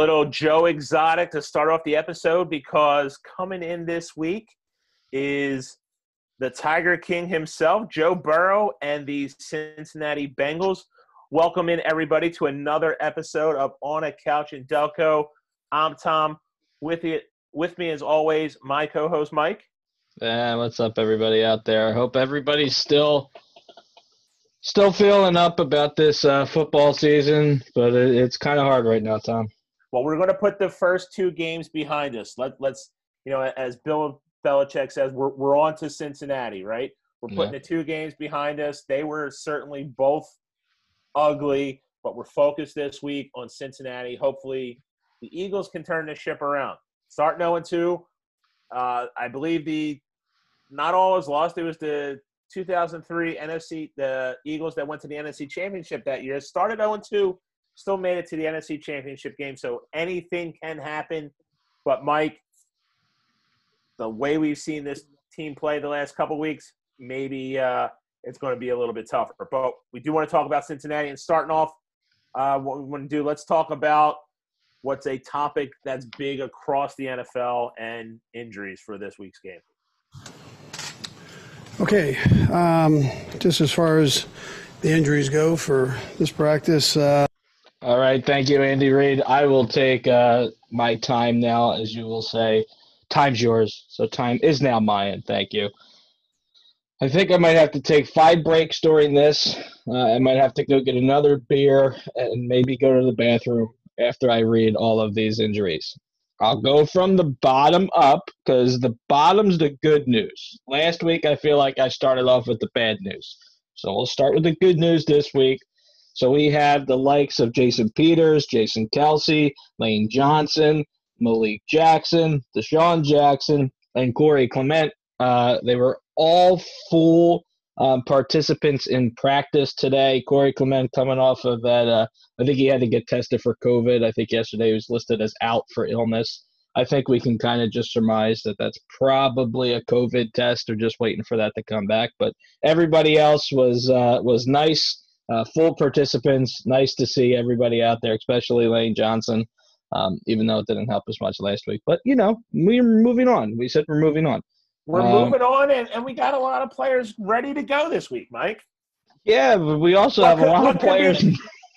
little Joe Exotic to start off the episode because coming in this week is the Tiger King himself, Joe Burrow, and the Cincinnati Bengals. Welcome in everybody to another episode of On a Couch in Delco. I'm Tom. With it, with me as always, my co-host Mike. Yeah, what's up, everybody out there? I hope everybody's still still feeling up about this uh, football season, but it, it's kind of hard right now, Tom. Well, we're going to put the first two games behind us. Let, let's, you know, as Bill Belichick says, we're, we're on to Cincinnati, right? We're putting Yeah. the two games behind us. They were certainly both ugly, but we're focused this week on Cincinnati. Hopefully, the Eagles can turn the ship around. Start 0 2. Uh, I believe the not all is lost. It was the 2003 NFC, the Eagles that went to the NFC Championship that year. Started 0 2, still made it to the NFC Championship game. So anything can happen. But Mike, the way we've seen this team play the last couple weeks, maybe uh, it's going to be a little bit tougher. But we do want to talk about Cincinnati and starting off. Uh, what we want to do, let's talk about what's a topic that's big across the NFL and injuries for this week's game. Okay, um, just as far as the injuries go for this practice, uh, All right, thank you, Andy Reid. I will take uh, my time now, as you will say. Time's yours, so time is now mine. Thank you. I think I might have to take five breaks during this. Uh, I might have to go get another beer and maybe go to the bathroom after I read all of these injuries. I'll go from the bottom up because the bottom's the good news. Last week, I feel like I started off with the bad news. So we'll start with the good news this week. So we have the likes of Jason Peters, Jason Kelce, Lane Johnson, Malik Jackson, DeSean Jackson, and Corey Clement. Uh, they were all full um, participants in practice today. Corey Clement coming off of that. Uh, I think he had to get tested for COVID. I think yesterday he was listed as out for illness. I think we can kind of just surmise that that's probably a COVID test or just waiting for that to come back. But everybody else was uh, was nice, uh, full participants. Nice to see everybody out there, especially Lane Johnson. Um, even though it didn't help us much last week, but you know we're moving on. We said we're moving on. We're Um, moving on, and, and we got a lot of players ready to go this week, Mike. Yeah, but we also What have a lot of could be players.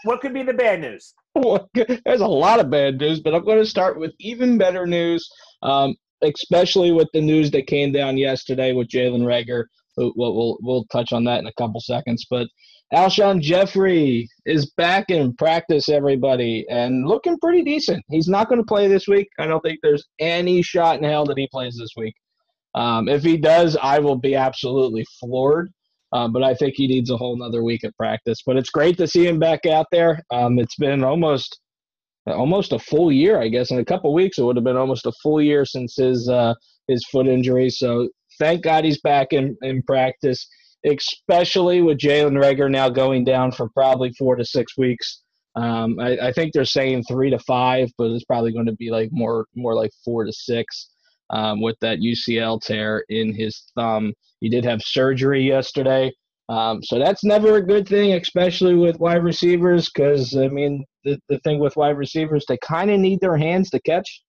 What could be the bad news? There's a lot of bad news, but I'm going to start with even better news, um, especially with the news that came down yesterday with Jalen Reagor. We'll, we'll, we'll touch on that in a couple seconds. But Alshon Jeffery is back in practice, everybody, and looking pretty decent. He's not going to play this week. I don't think there's any shot in hell that he plays this week. Um, if he does, I will be absolutely floored. Um, but I think he needs a whole nother week of practice. But it's great to see him back out there. Um, it's been almost almost a full year, I guess. In a couple weeks, it would have been almost a full year since his uh, his foot injury. So thank God he's back in, in practice, especially with Jalen Reagor now going down for probably four to six weeks. Um, I, I think they're saying three to five, but it's probably going to be like more more like four to six um, with that UCL tear in his thumb. He did have surgery yesterday. Um, so that's never a good thing, especially with wide receivers, because I mean the, the thing with wide receivers, they kind of need their hands to catch.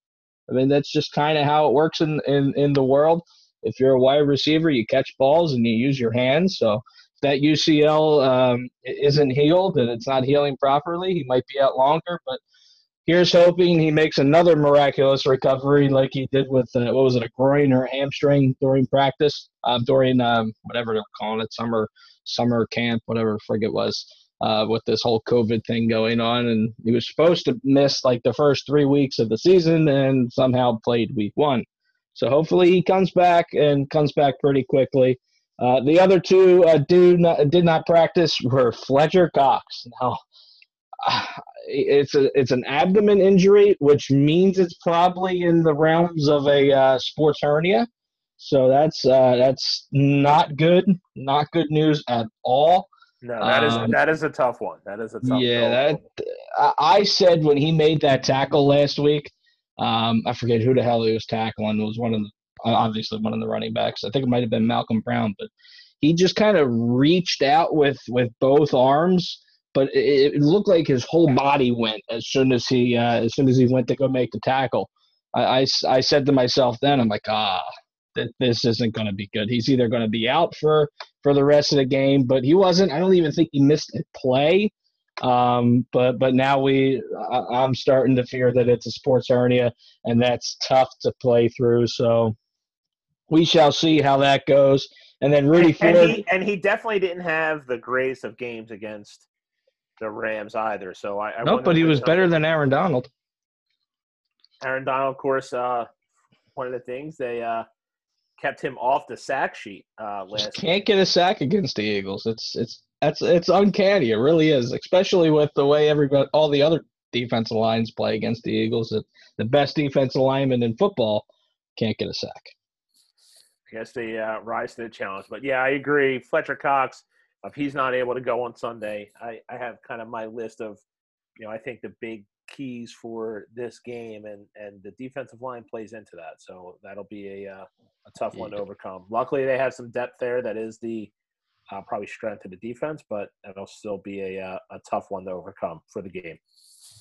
I mean that's just kind of how it works in, in in the world. If you're a wide receiver, you catch balls and you use your hands. So if that UCL um, isn't healed and it's not healing properly, he might be out longer. But here's hoping he makes another miraculous recovery like he did with uh, what was it a groin or hamstring during practice uh, during um, whatever they're calling it summer summer camp whatever frig it was uh, with this whole covid thing going on and he was supposed to miss like the first three weeks of the season and somehow played week one so hopefully he comes back and comes back pretty quickly uh, the other two uh, do not, did not practice were Fletcher Cox. Now, it's a it's an abdomen injury, which means it's probably in the realms of a uh, sports hernia. So that's uh, that's not good, not good news at all. No, that is Um, that is a tough one. That is a tough. One. Yeah, that I said when he made that tackle last week. Um, I forget who the hell he was tackling. It was one of the obviously one of the running backs. I think it might have been Malcolm Brown, but he just kind of reached out with with both arms, but it, it looked like his whole body went as soon as he uh, as soon as he went to go make the tackle. I I said to myself then, I'm like, ah, th- this isn't going to be good. He's either going to be out for for the rest of the game, but he wasn't. I don't even think he missed a play. Um, but but now we, I, I'm starting to fear that it's a sports hernia, and that's tough to play through. So we shall see how that goes. And then Rudy and Ford. he and he definitely didn't have the greatest of games against the Rams either. So I, I Nope, but he was better than Aaron Donald. Aaron Donald. Of course, uh, one of the things they uh, kept him off the sack sheet uh, Just can't get a sack against the Eagles. It's it's that's it's uncanny. It really is, especially with the way everybody all the other defensive lines play against the Eagles. That the best defensive lineman in football can't get a sack. I guess they uh, rise to the challenge. But yeah, I agree. Fletcher Cox, if he's not able to go on Sunday, I, I have kind of my list of, you know, I think the big keys for this game and and the defensive line plays into that. So that'll be a uh, a tough one to overcome. Luckily, they have some depth there. That is the uh, probably strength of the defense, but it'll still be a uh, a tough one to overcome for the game.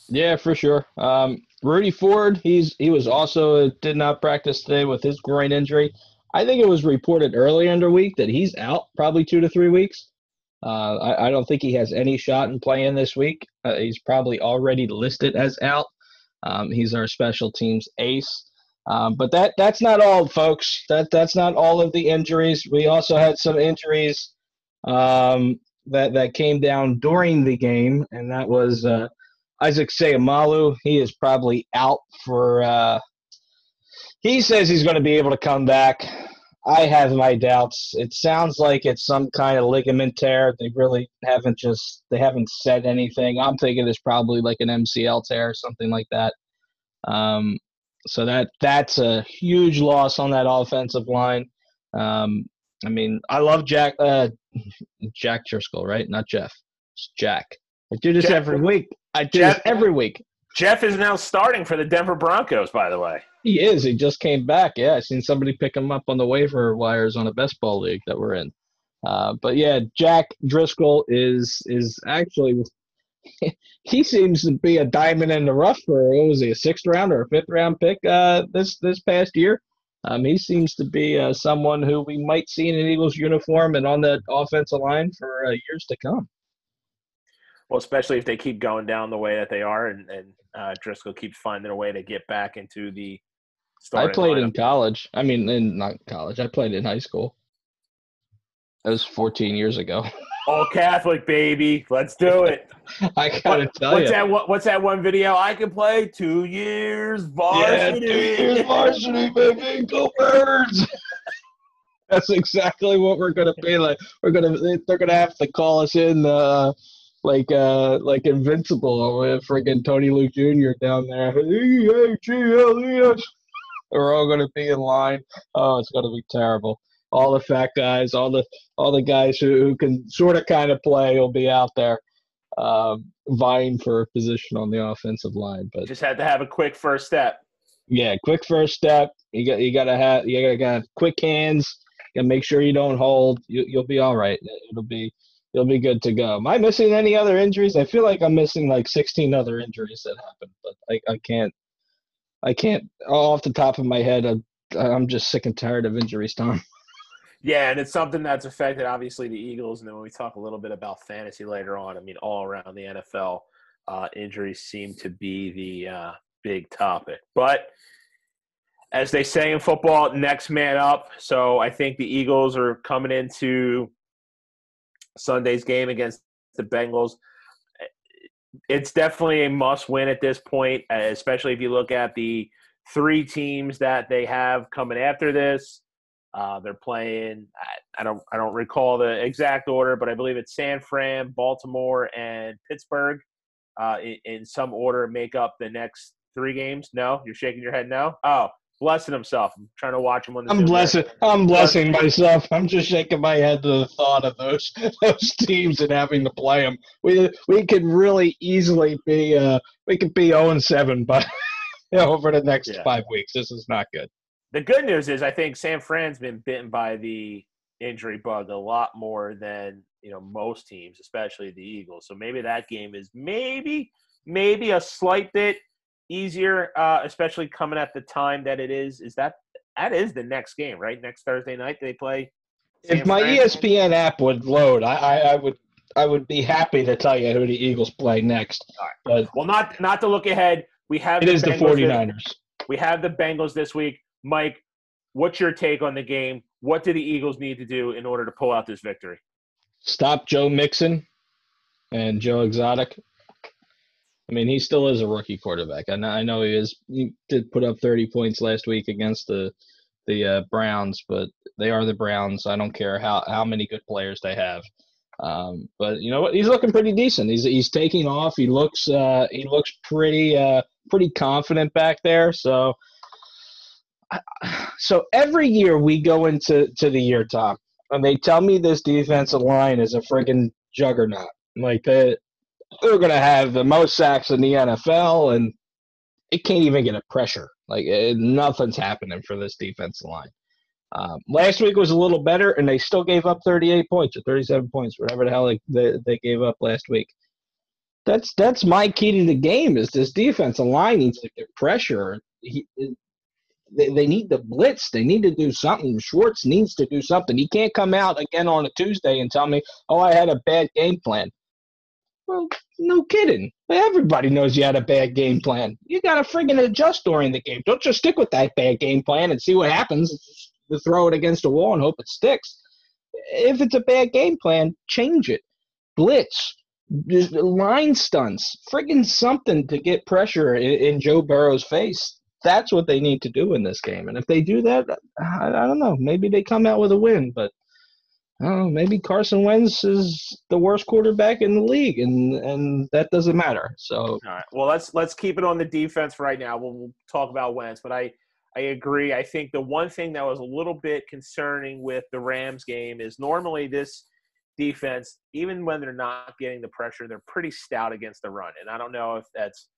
Yeah, for sure. Um, Rudy Ford, he's he was also did not practice today with his groin injury. I think it was reported earlier in the week that he's out probably two to three weeks. Uh, I, I don't think he has any shot in playing this week. Uh, he's probably already listed as out. Um, he's our special teams ace. Um, but that that's not all, folks. That that's not all of the injuries. We also had some injuries um, that that came down during the game, and that was uh, Isaac Seumalo. He is probably out for. Uh, he says he's going to be able to come back. I have my doubts. It sounds like it's some kind of ligament tear. They really haven't just they haven't said anything. I'm thinking it's probably like an MCL tear or something like that. Um, so that that's a huge loss on that offensive line. Um, I mean, I love Jack uh, Jack Driscoll, right? Not Jeff. It's Jack. I do this Jack- every week. I do Jeff- this every week. Jeff is now starting for the Denver Broncos. By the way, He is. He just came back. Yeah, I seen somebody pick him up on the waiver wires on a best ball league that we're in. Uh, but yeah, Jack Driscoll is is actually he seems to be a diamond in the rough for what was he a sixth round or a fifth round pick uh, this this past year. Um, he seems to be uh, someone who we might see in an Eagles uniform and on that offensive line for uh, years to come. well, especially if they keep going down the way that they are, and, and uh, Driscoll keeps finding a way to get back into the. I played in college. I mean, in not college. I played in high school. That was 14 years ago. All Catholic, baby. Let's do it. I gotta What- tell what's you. that? What, what's that one video? I can play two years Yeah, varsity. two years varsity, baby. Go birds. That's exactly what we're gonna be like. We're gonna they're gonna have to call us in uh like uh like invincible with friggin' Tony Luke Jr. down there. We're all gonna be in line. Oh, it's gonna be terrible. All the fat guys, all the all the guys who, who can sort of kind of play will be out there um, vying for a position on the offensive line. But Just had to have a quick first step. yeah, quick first step. You got you gotta have you gotta got quick hands. You gotta make sure you don't hold. You, you'll be all right. It'll be you'll be good to go. Am I missing any other injuries? I feel like I'm missing like 16 other injuries that happened, but I, I can't I can't off the top of my head. I'm, I'm just sick and tired of injuries, Tom. Yeah, and it's something that's affected obviously the Eagles. And then when we talk a little bit about fantasy later on, I mean, all around the NFL, uh, injuries seem to be the uh, big topic. But as they say in football, next man up. So I think the Eagles are coming into Sunday's game against the Bengals. It's definitely a must win at this point, especially if you look at the three teams that they have coming after this. Uh, they're playing. I, I don't. I don't recall the exact order, but I believe it's San Fran, Baltimore, and Pittsburgh. uh, in, in some order make up the next three games? No, you're shaking your head. No. Oh, blessing himself. I'm trying to watch him on. I'm Zoom there. blessing. I'm blessing myself. I'm just shaking my head to the thought of those those teams and having to play them. We we could really easily be uh we could be 0 and 7 but over the next Yeah. five weeks. This is not good. The good news is I think San Fran's been bitten by the injury bug a lot more than you know most teams, especially the Eagles. So maybe that game is maybe maybe a slight bit easier, uh, especially coming at the time that it is. Is that that is the next game, right? Next Thursday night they play. If my Fran? ESPN app would load, I, I, I would I would be happy to tell you who the Eagles play next. But Well, not not to look ahead. We have it is the Bengals this- 49ers. We have the Bengals this week. Mike, what's your take on the game? What do the Eagles need to do in order to pull out this victory? Stop Joe Mixon and Joe Exotic. I mean, he still is a rookie quarterback. Know, I know he is. He did put up 30 points last week against the the uh, Browns, but they are the Browns. I don't care how how many good players they have. Um, but you know what? He's looking pretty decent. He's he's taking off. He looks uh, he looks pretty uh, pretty confident back there. So so every year we go into to the year, Tom, and they tell me this defensive line is a friggin' juggernaut. Like they they're gonna have the most sacks in the NFL, and it can't even get a pressure. Like it, nothing's happening for this defensive line. Um, last week was a little better, and they still gave up 38 points or 37 points, whatever the hell they, they, they gave up last week. That's that's my key to the game. Is this defensive line needs to get pressure. He, they, they need to blitz. They need to do something. Schwartz needs to do something. He can't come out again on a Tuesday and tell me, "Oh, I had a bad game plan." Well, no kidding. Everybody knows you had a bad game plan. You got to friggin' adjust during the game. Don't just stick with that bad game plan and see what happens. To throw it against a wall and hope it sticks. If it's a bad game plan, change it. Blitz, line stunts, friggin' something to get pressure in Joe Burrow's face. That's what they need to do in this game. And if they do that, I, I don't know. Maybe they come out with a win, but I don't know, maybe Carson Wentz is the worst quarterback in the league, and and that doesn't matter. So All right. Well, let's let's keep it on the defense right now. We'll, we'll talk about Wentz, but I I agree. I think the one thing that was a little bit concerning with the Rams game is normally this defense, even when they're not getting the pressure, they're pretty stout against the run. And I don't know if that's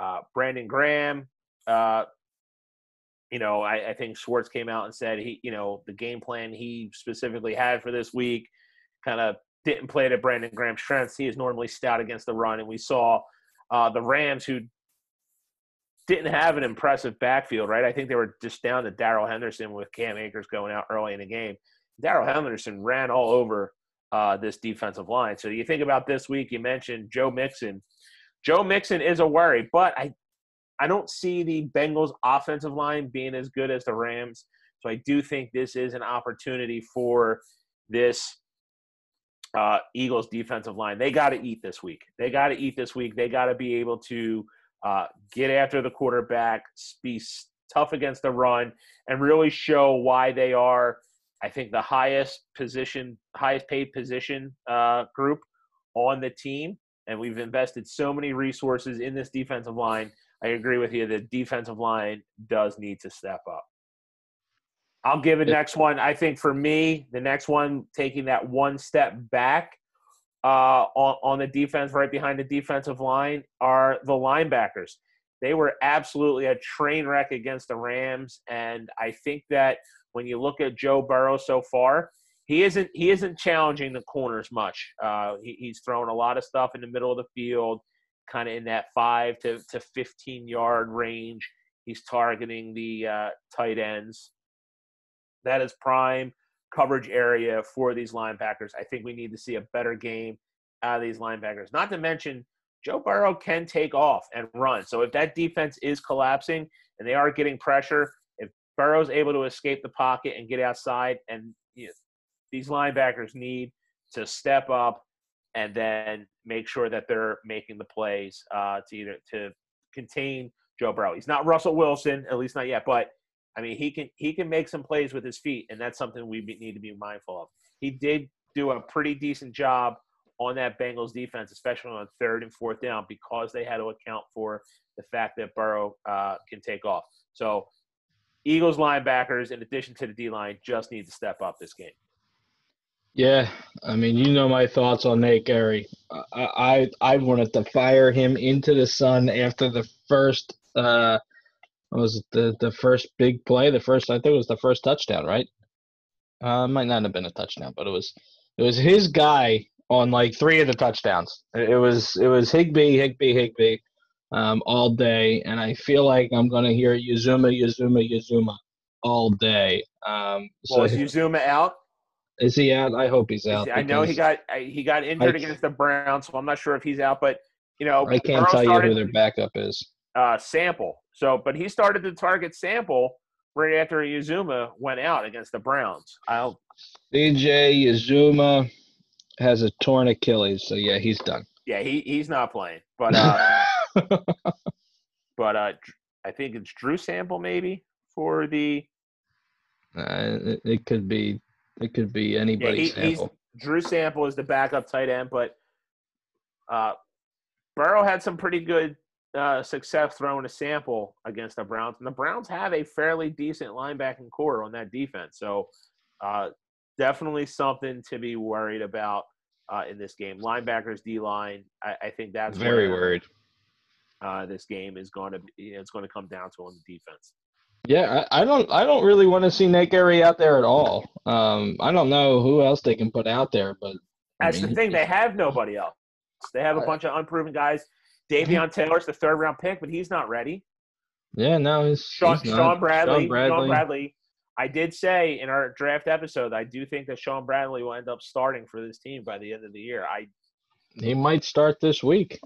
uh, Brandon Graham. Uh, you know, I, I think Schwartz came out and said he, you know, the game plan he specifically had for this week kind of didn't play to Brandon Graham's strengths. He is normally stout against the run, and we saw uh, the Rams who didn't have an impressive backfield, right? I think they were just down to Darrell Henderson with Cam Akers going out early in the game. Darrell Henderson ran all over uh, this defensive line. So you think about this week, you mentioned Joe Mixon. Joe Mixon is a worry, but I I don't see the Bengals offensive line being as good as the Rams. So I do think this is an opportunity for this uh, Eagles defensive line. They got to eat this week. They got to eat this week. They got to be able to uh, get after the quarterback, be tough against the run, and really show why they are, I think, the highest position, highest paid position uh, group on the team. And we've invested so many resources in this defensive line. I agree with you. The defensive line does need to step up. I'll give it Yeah. next one. I think for me, the next one taking that one step back uh, on, on the defense, right behind the defensive line, are the linebackers. They were absolutely a train wreck against the Rams, and I think that when you look at Joe Burrow so far, he isn't he isn't challenging the corners much. Uh, he, he's throwing a lot of stuff in the middle of the field, kind of in that five to, to fifteen yard range. He's targeting the uh, tight ends. That is prime coverage area for these linebackers. I think we need to see a better game out of these linebackers. Not to mention, Joe Burrow can take off and run. So if that defense is collapsing and they are getting pressure, if Burrow's able to escape the pocket and get outside, and you know, these linebackers need to step up and then make sure that they're making the plays uh, to either to contain Joe Burrow. He's not Russell Wilson, at least not yet, but I mean he can he can make some plays with his feet, and that's something we need to be mindful of. He did do a pretty decent job on that Bengals defense, especially on third and fourth down, because they had to account for the fact that Burrow uh, can take off. So, Eagles linebackers, in addition to the D line, just need to step up this game. Yeah, I mean, you know my thoughts on Nate Gerry. I I, I wanted to fire him into the sun after the first uh what was it the the first big play, the first I think it was the first touchdown, right? Uh, it might not have been a touchdown, but it was it was his guy on like three of the touchdowns. It was it was Higbee, Higbee, Higbee, um, all day, and I feel like I'm gonna hear Uzomah, Uzomah, Uzomah all day. Um, so Uzomah out? Is he out? I hope he's out. I know he got he got injured I, against the Browns, so I'm not sure if he's out. But you know, I can't Burrow tell started, you who their backup is. Uh, Sample. So, but he started to target Sample right after Uzomah went out against the Browns. I'll DJ Uzomah has a torn Achilles, so yeah, he's done. Yeah, he he's not playing. But uh, but uh, I think it's Drew Sample maybe for the. Uh, it, it could be it could be anybody. Yeah, he, Sample. Drew Sample is the backup tight end, but uh, Burrow had some pretty good uh, success throwing a sample against the Browns, and the Browns have a fairly decent linebacking core on that defense. So uh, definitely something to be worried about uh, in this game. Linebackers, D line, I, I, think that's very where, worried. Uh, this game is going to be, you know, it's going to come down to on the defense. Yeah, I, I don't. I don't really want to see Nate Gerry out there at all. Um, I don't know who else they can put out there, but that's mean, the thing. They have nobody else. They have a bunch of unproven guys. Davion Taylor's the third round pick, but he's not ready. Yeah, no, he's Sean, he's Shaun Bradley, Shaun Bradley. Shaun Bradley. I did say in our draft episode, I do think that Shaun Bradley will end up starting for this team by the end of the year. I he might start this week.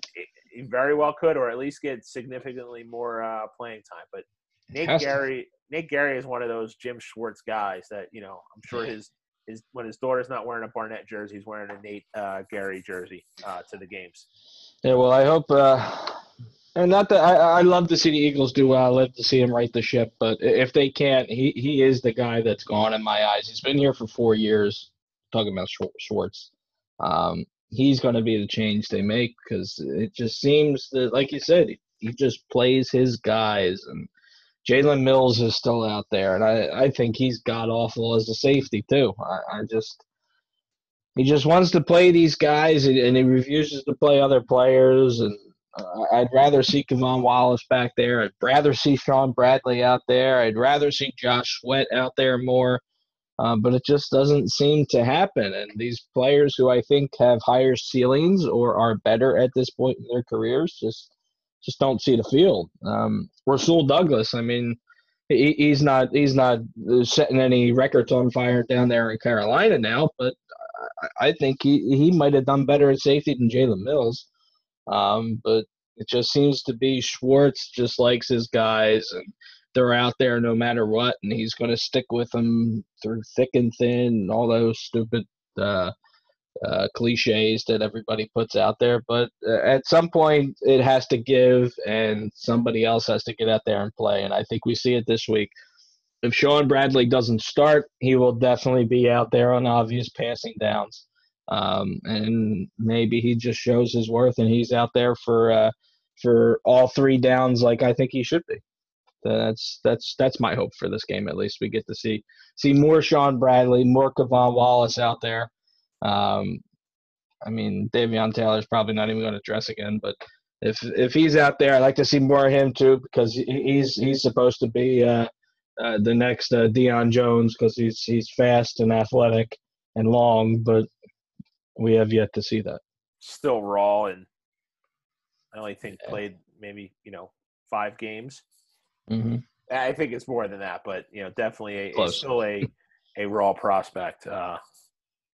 He very well could, or at least get significantly more uh, playing time. But Nate Gerry, Nate Gerry is one of those Jim Schwartz guys that you know. I'm sure his his when his daughter's not wearing a Barnett jersey, he's wearing a Nate uh, Gerry jersey uh, to the games. Yeah, well, I hope. Uh, and not that I, I love to see the Eagles do well. I love to see him right the ship. But if they can't, he, he is the guy that's gone in my eyes. He's been here for four years. Talking about Schwartz, um, he's going to be the change they make because it just seems that, like you said, he just plays his guys. And Jalen Mills is still out there, and I, I think he's god awful as a safety too. I, I just he just wants to play these guys, and, and he refuses to play other players. And uh, I'd rather see K'Von Wallace back there. I'd rather see Shaun Bradley out there. I'd rather see Josh Sweat out there more. Uh, but it just doesn't seem to happen. And these players who I think have higher ceilings or are better at this point in their careers just just don't see the field. Um, Rasul Douglas, I mean, he, he's not he's not setting any records on fire down there in Carolina now, but I I think he, he might have done better at safety than Jalen Mills. Um, but it just seems to be Schwartz just likes his guys and they're out there no matter what, and he's going to stick with them through thick and thin and all those stupid uh, uh, cliches that everybody puts out there. But uh, at some point, it has to give, and somebody else has to get out there and play. And I think we see it this week if Shaun Bradley doesn't start, he will definitely be out there on obvious passing downs. Um, and maybe he just shows his worth and he's out there for uh, for all three downs like I think he should be. That's that's that's my hope for this game. At least we get to see see more Shaun Bradley, more K'Von Wallace out there. Um, I mean, Davion Taylor's probably not even going to dress again, but if if he's out there, I'd like to see more of him too because he's he's supposed to be uh, uh, the next uh, Deion Jones because he's he's fast and athletic and long, but we have yet to see that. Still raw, and I only think yeah. played maybe you know five games. Mm-hmm. I think it's more than that, but you know, definitely a still a a raw prospect. Uh,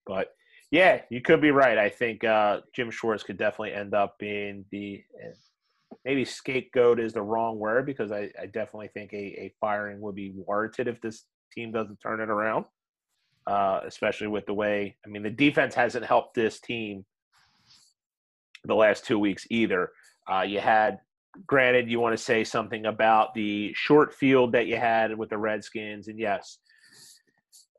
but yeah, you could be right. I think uh, Jim Schwartz could definitely end up being the maybe scapegoat is the wrong word because I, I definitely think a, a firing would be warranted if this team doesn't turn it around. Uh, especially with the way I mean the defense hasn't helped this team the last two weeks either. Uh, you had, granted, you want to say something about the short field that you had with the Redskins, and yes,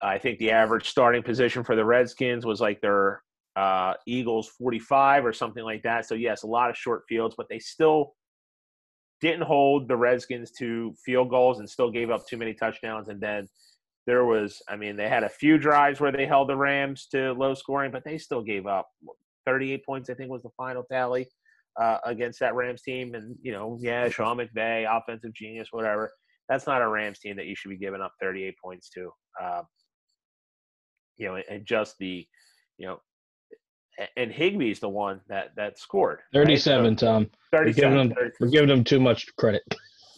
I think the average starting position for the Redskins was like their uh, Eagles 45 or something like that. So yes, a lot of short fields, but they still didn't hold the Redskins to field goals and still gave up too many touchdowns. And then there was, I mean, they had a few drives where they held the Rams to low scoring, but they still gave up 38 points. I think was the final tally uh, against that Rams team. And you know, yeah, Sean McVay, offensive genius, whatever. That's not a Rams team that you should be giving up 38 points to. Uh, you know, and just the, you know, and Higbee's the one that that scored. right? 37, So Tom. We're giving 37. them we're giving them too much credit.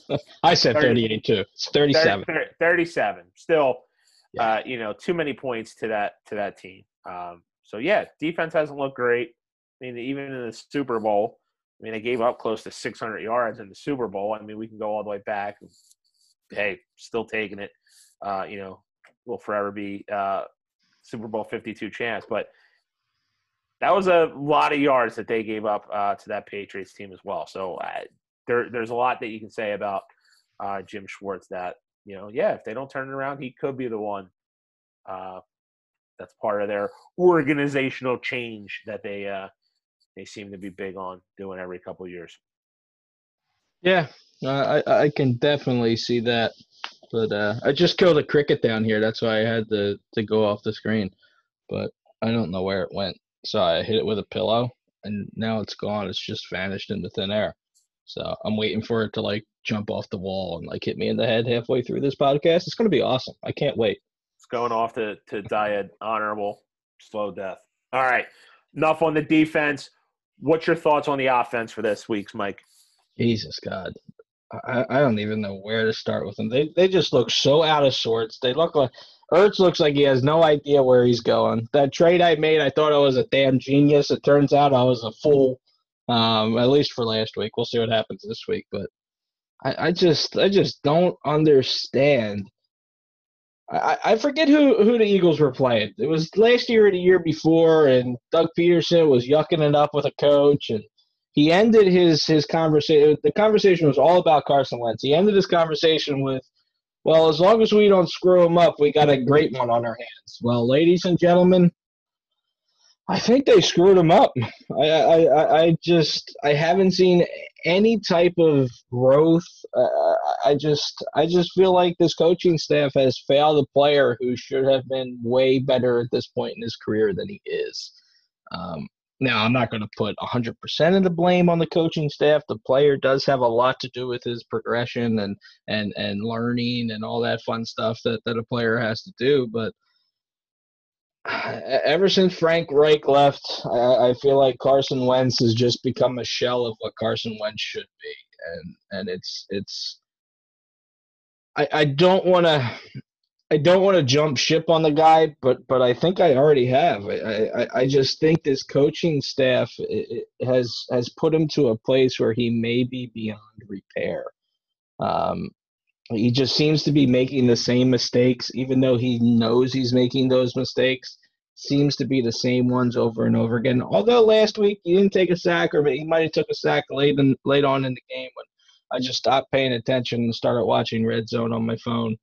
I said 30. 38 too. It's 37. 30 37. Still, Yeah. uh, you know, too many points to that to that team. Um, so yeah, defense hasn't looked great. I mean, even in the Super Bowl, I mean, they gave up close to 600 yards in the Super Bowl. I mean, we can go all the way back. Hey, still taking it. Uh, you know, will forever be uh, Super Bowl 52 chance, but that was a lot of yards that they gave up uh, to that Patriots team as well. So uh, there, there's a lot that you can say about uh, Jim Schwartz. That you know, yeah, if they don't turn it around, he could be the one. Uh, that's part of their organizational change that they uh, they seem to be big on doing every couple years. Yeah, I I can definitely see that. But uh, I just killed a cricket down here. That's why I had to to go off the screen. But I don't know where it went. So I hit it with a pillow, and now it's gone. It's just vanished into thin air. So I'm waiting for it to like jump off the wall and like hit me in the head halfway through this podcast. It's gonna be awesome. I can't wait. It's going off to to die an honorable slow death. All right, enough on the defense. What's your thoughts on the offense for this week's Mike? Jesus God. I, I don't even know where to start with them. They they just look so out of sorts. They look like Ertz looks like he has no idea where he's going. That trade I made, I thought I was a damn genius. It turns out I was a fool. Um, at least for last week. We'll see what happens this week. But I, I just I just don't understand. I, I forget who, who the Eagles were playing. It was last year or the year before, and Doug Pederson was yucking it up with a coach, and he ended his his conversation. The conversation was all about Carson Wentz. He ended his conversation with, "Well, as long as we don't screw him up, we got a great one on our hands." Well, ladies and gentlemen, I think they screwed him up. I I, I- just I haven't seen any type of growth. Uh, I just I just feel like this coaching staff has failed a player who should have been way better at this point in his career than he is. Um, now, I'm not going to put 100% of the blame on the coaching staff. The player does have a lot to do with his progression and and and learning and all that fun stuff that that a player has to do. But ever since Frank Reich left, I, I feel like Carson Wentz has just become a shell of what Carson Wentz should be, and and it's it's. I, I don't want to I don't want to jump ship on the guy, but but I think I already have. I I, I just think this coaching staff has has put him to a place where he may be beyond repair. Um, he just seems to be making the same mistakes, even though he knows he's making those mistakes. Seems to be the same ones over and over again. Although last week he didn't take a sack, or he might have took a sack late in, late on in the game when I just stopped paying attention and started watching Red Zone on my phone.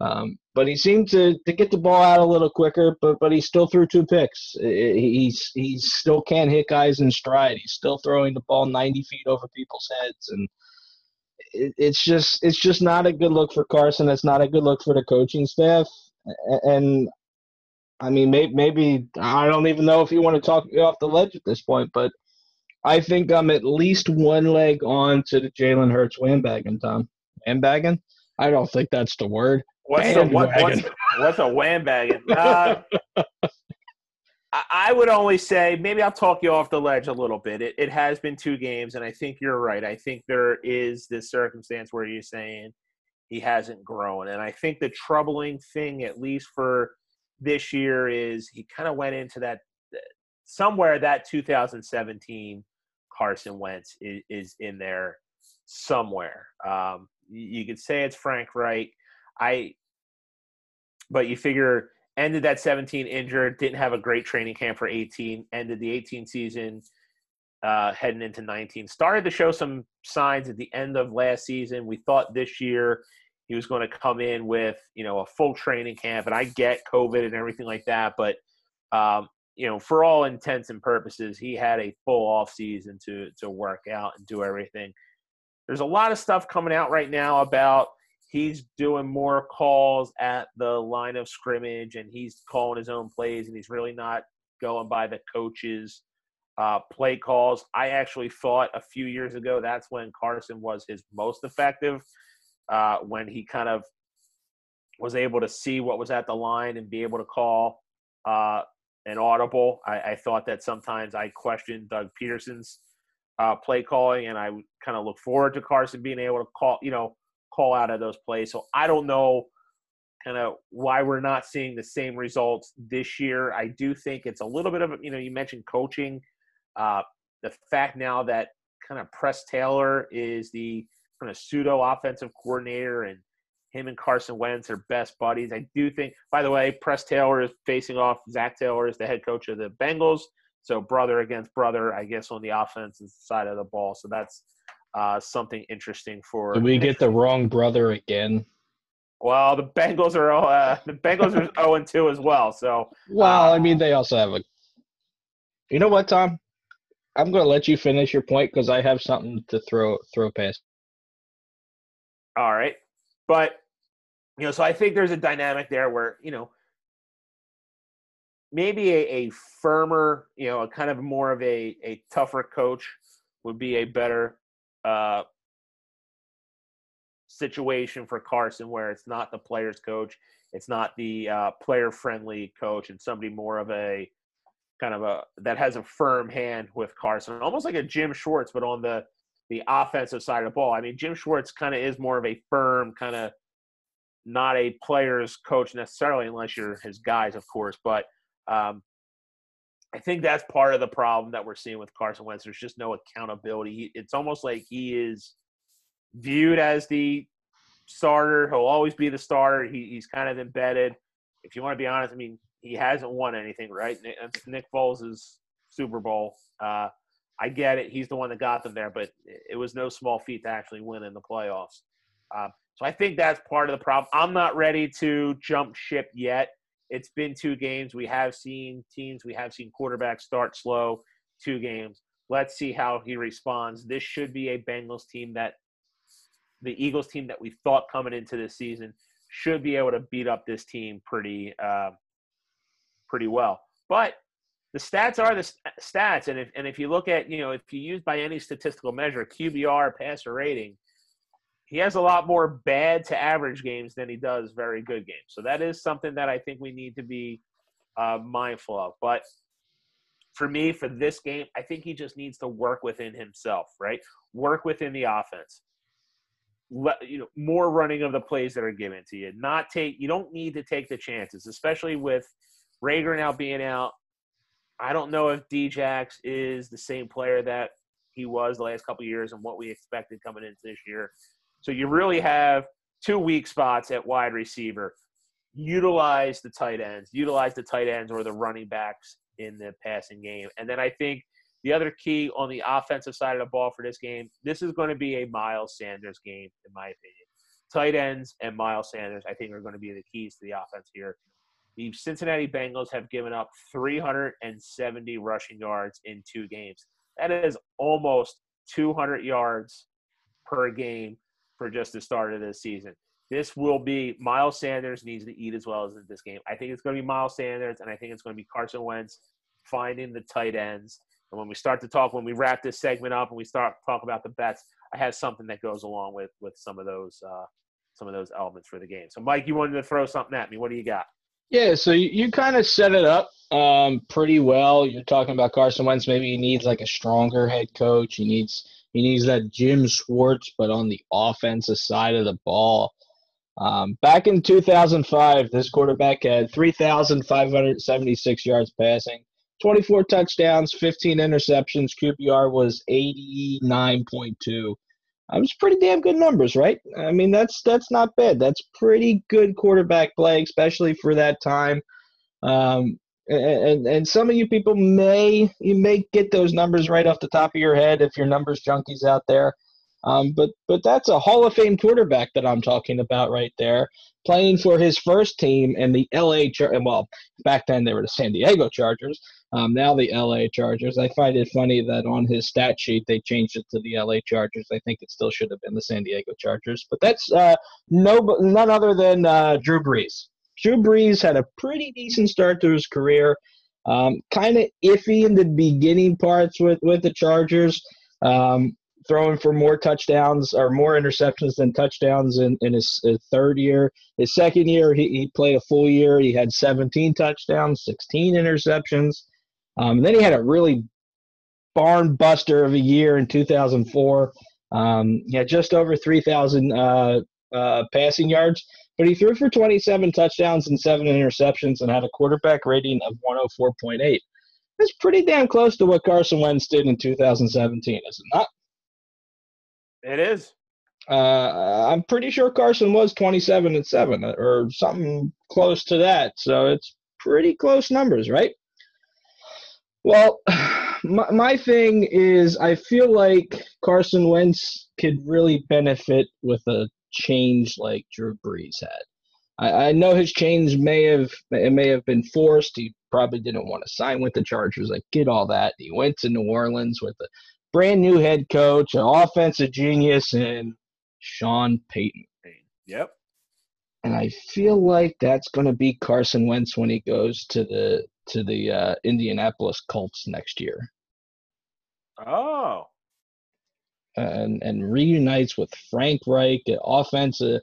Um, but he seemed to, to get the ball out a little quicker, but but he still threw two picks. He's he still can't hit guys in stride. He's still throwing the ball 90 feet over people's heads, and it, it's just it's just not a good look for Carson. It's not a good look for the coaching staff. And I mean, maybe, maybe I don't even know if you want to talk me off the ledge at this point, but I think I'm at least one leg on to the Jalen Hurts wandbagging, Tom. Wandbagging? I don't think that's the word. What's the what, what's, what's a wham Uh, I, would only say maybe I'll talk you off the ledge a little bit. It, it has been two games, and I think you're right. I think there is this circumstance where you're saying he hasn't grown, and I think the troubling thing, at least for this year, is he kind of went into that somewhere that 2017 Carson Wentz is, is in there somewhere. Um, you, you could say it's Frank Reich. I, but you figure ended that 17 injured, didn't have a great training camp for 18, ended the 18 season uh, heading into 19. Started to show some signs at the end of last season. We thought this year he was going to come in with, you know, a full training camp. And I get COVID and everything like that, but um, you know, for all intents and purposes, he had a full off season to to work out and do everything. There's a lot of stuff coming out right now about he's doing more calls at the line of scrimmage and he's calling his own plays and he's really not going by the coaches uh, play calls. I actually thought a few years ago that's when carson was his most effective uh, when he kind of was able to see what was at the line and be able to call uh, an audible. I, I, thought that sometimes i questioned doug pederson's uh, play calling and i kind of look forward to carson being able to call you know call out of those plays. So I don't know kind of why we're not seeing the same results this year. I do think it's a little bit of, you know, you mentioned coaching. Uh, the fact now that kind of Press Taylor is the kind of pseudo offensive coordinator and him and Carson Wentz are best buddies. I do think, by the way, Press Taylor is facing off Zac Taylor as the head coach of the Bengals. So brother against brother, I guess, on the offensive side of the ball. So that's uh, something interesting for. Did we get the wrong brother again? Well, the Bengals are uh, the Bengals are zero oh and two as well. So. Well, uh, I mean, they also have a. You know what, Tom? I'm going to let you finish your point because I have something to throw throw past. All right, but you know, so I think there's a dynamic there where you know maybe a, a firmer, you know, a kind of more of a a tougher coach would be a better uh, situation for Carson where it's not the player's coach, it's not the uh, player friendly coach, and somebody more of a kind of a that has a firm hand with Carson, almost like a Jim Schwartz, but on the the offensive side of the ball. I mean, Jim Schwartz kind of is more of a firm kind of not a player's coach necessarily, unless you're his guys, of course. But um, I think that's part of the problem that we're seeing with Carson Wentz. There's just no accountability. It's almost like he is viewed as the starter. He'll always be the starter. He, he's kind of embedded. If you want to be honest, I mean, he hasn't won anything, right? Nick, Nick Foles' Super Bowl. Uh, I get it. He's the one that got them there, but it was no small feat to actually win in the playoffs. Uh, so I think that's part of the problem. I'm not ready to jump ship yet. It's been two games. We have seen teams, we have seen quarterbacks start slow, two games. Let's see how he responds. This should be a Bengals team that the Eagles team that we thought coming into this season should be able to beat up this team pretty uh, pretty well. But the stats are the stats, and if and if you look at you know if you use by any statistical measure QBR passer rating, he has a lot more bad to average games than he does very good games. So that is something that I think we need to be uh, mindful of. But for me, for this game, I think he just needs to work within himself, right? Work within the offense. Let, you know, more running of the plays that are given to you. Not take. You don't need to take the chances, especially with Reagor now being out. I don't know if Djax is the same player that he was the last couple years and what we expected coming into this year. So you really have two weak spots at wide receiver. Utilize the tight ends, utilize the tight ends or the running backs in the passing game. And then I think the other key on the offensive side of the ball for this game, this is going to be a Miles Sanders game, in my opinion. Tight ends and Miles Sanders, I think, are going to be the keys to the offense here. The Cincinnati Bengals have given up 370 rushing yards in two games. That is almost 200 yards per game for just the start of this season. This will be Miles Sanders needs to eat as well as this game. I think it's going to be Miles Sanders, and I think it's going to be Carson Wentz finding the tight ends. And when we start to talk, when we wrap this segment up and we start talk about the bets, I have something that goes along with with some of those uh, some of those elements for the game. So, Mike, you wanted to throw something at me. What do you got? Yeah, so you, you kind of set it up um, pretty well. You're talking about Carson Wentz. Maybe he needs like a stronger head coach. He needs he needs that Jim Schwartz, but on the offensive side of the ball. Um, back in 2005, this quarterback had 3,576 yards passing, 24 touchdowns, 15 interceptions. QBR was 89.2. That was pretty damn good numbers, right? I mean, that's that's not bad. That's pretty good quarterback play, especially for that time. Um, and and some of you people may you may get those numbers right off the top of your head if you're numbers junkies out there. Um, but but that's a Hall of Fame quarterback that I'm talking about right there, playing for his first team and the L.A. Char- well back then they were the San Diego Chargers, Um, now the LA Chargers. I find it funny that on his stat sheet they changed it to the LA Chargers. I think it still should have been the San Diego Chargers. But that's uh, no, none other than uh, Drew Brees. Drew Brees had a pretty decent start to his career. Um, kind of iffy in the beginning parts with with the Chargers. Um, throwing for more touchdowns or more interceptions than touchdowns in, in his, his third year. His second year, he, he played a full year. He had 17 touchdowns, 16 interceptions. Um, and then he had a really barn buster of a year in 2004. Um, he had just over 3,000 uh, uh, passing yards, but he threw for 27 touchdowns and seven interceptions and had a quarterback rating of 104.8. That's pretty damn close to what Carson Wentz did in 2017, is it not? It is. Uh, I'm pretty sure Carson was 27 and 7 or something close to that. So it's pretty close numbers, right? Well, my, my thing is, I feel like Carson Wentz could really benefit with a change like Drew Brees had. I, I know his change may have it may have been forced. He probably didn't want to sign with the Chargers. I get all that. He went to New Orleans with a brand new head coach, an offensive genius, and Sean Payton. Yep. And I feel like that's going to be Carson Wentz when he goes to the to the uh, Indianapolis Colts next year. Oh. And and reunites with Frank Reich, an offensive,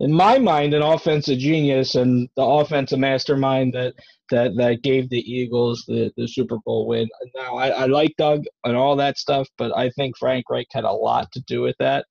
in my mind, an offensive genius and the offensive mastermind that that that gave the Eagles the, the Super Bowl win. Now I, I like Doug and all that stuff, but I think Frank Reich had a lot to do with that.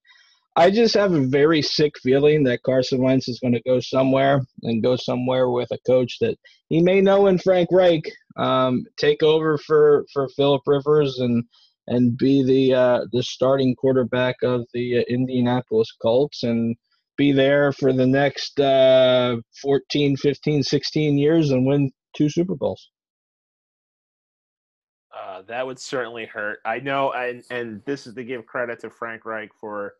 I just have a very sick feeling that Carson Wentz is going to go somewhere and go somewhere with a coach that he may know in Frank Reich, um, take over for for Philip Rivers and and be the uh, the starting quarterback of the uh, Indianapolis Colts and be there for the next uh, 14, 15, 16 years and win two Super Bowls. Uh, that would certainly hurt. I know, and and this is to give credit to Frank Reich for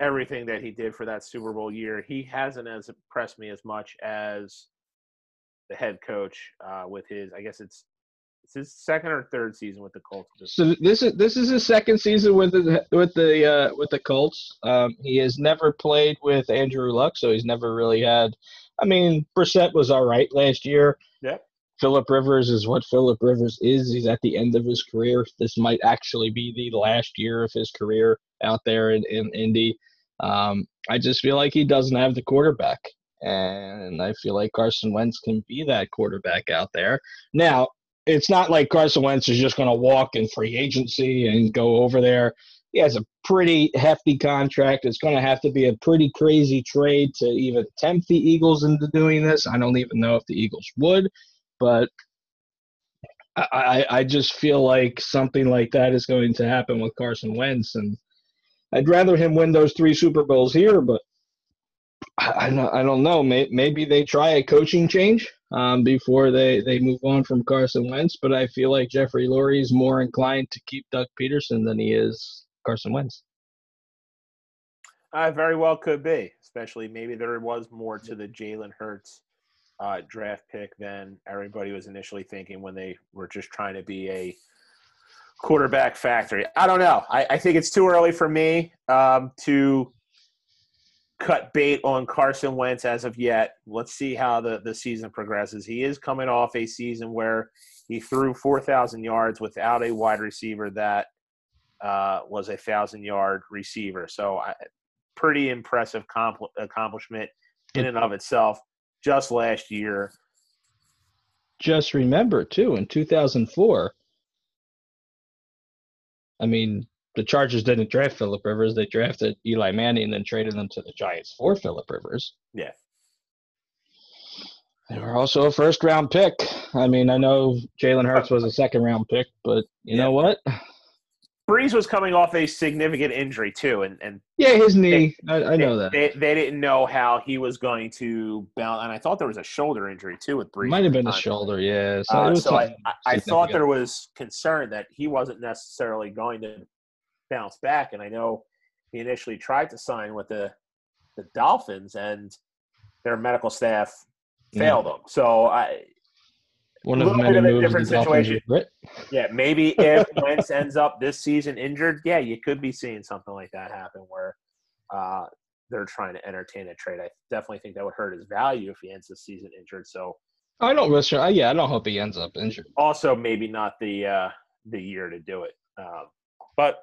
everything that he did for that Super Bowl year. He hasn't as impressed me as much as the head coach uh, with his. I guess it's it's his second or third season with the Colts. So this is this is his second season with the with the uh, with the Colts. Um, he has never played with Andrew Luck, so he's never really had. I mean, Brissett was all right last year. Yeah. Philip Rivers is what Philip Rivers is. He's at the end of his career. This might actually be the last year of his career out there in, in Indy. Um, I just feel like he doesn't have the quarterback. And I feel like Carson Wentz can be that quarterback out there. Now, it's not like Carson Wentz is just going to walk in free agency and go over there. He has a pretty hefty contract. It's going to have to be a pretty crazy trade to even tempt the Eagles into doing this. I don't even know if the Eagles would, but I, I just feel like something like that is going to happen with Carson Wentz, and I'd rather him win those three Super Bowls here, but I, I don't know. Maybe they try a coaching change um, before they, they move on from Carson Wentz, but I feel like Jeffrey Lurie is more inclined to keep Doug Pederson than he is Carson Wentz. Uh, very well could be, especially maybe there was more to the Jalen Hurts uh, draft pick than everybody was initially thinking when they were just trying to be a quarterback factory. I don't know. I, I think it's too early for me um, to cut bait on Carson Wentz as of yet. Let's see how the, the season progresses. He is coming off a season where he threw 4,000 yards without a wide receiver that uh, was a 1,000 yard receiver. So, I, pretty impressive compl- accomplishment in and of itself just last year. Just remember, too, in 2004, I mean, the Chargers didn't draft Philip Rivers. They drafted Eli Manning and then traded them to the Giants for Philip Rivers. Yeah. They were also a first round pick. I mean, I know Jalen Hurts was a second round pick, but you yeah. know what? Brees was coming off a significant injury too, and, and yeah, his knee. They, I, I, know they, that they, they, didn't know how he was going to bounce, and I thought there was a shoulder injury too with Brees. Might have been a shoulder, yeah. So, uh, so I, I thought there was concern that he wasn't necessarily going to bounce back. And I know he initially tried to sign with the the Dolphins, and their medical staff failed yeah. him. So I One of many a moves different situation. Yeah, maybe if Wentz ends up this season injured, yeah, you could be seeing something like that happen where uh, they're trying to entertain a trade. I definitely think that would hurt his value if he ends the season injured. So I don't wish. I- Yeah, I don't hope he ends up injured. also maybe not the uh, the year to do it. Um, but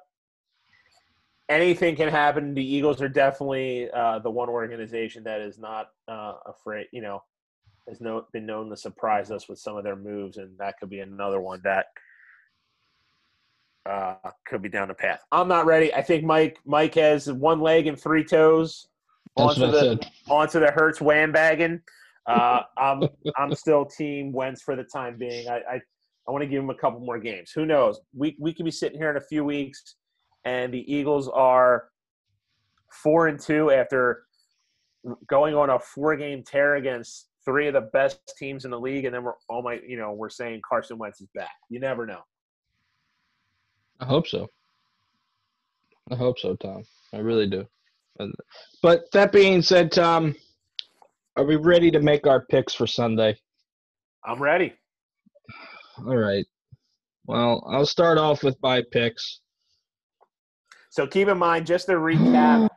anything can happen. The Eagles are definitely uh, the one organization that is not uh, afraid. You know, has no, been known to surprise us with some of their moves, and that could be another one that uh, could be down the path. I'm not ready. I think Mike Mike has one leg and three toes That's onto the onto the Hurts wham Uh, I'm I'm still team Wentz for the time being. I I, I want to give him a couple more games. Who knows? We we could be sitting here in a few weeks, and the Eagles are four and two after going on a four game tear against three of the best teams in the league, and then we're all my you know we're saying Carson Wentz is back. You never know. I hope so. I hope so, Tom. I really do. But that being said, Tom, are we ready to make our picks for Sunday? I'm ready. All right. Well, I'll start off with my picks. So keep in mind, just to recap,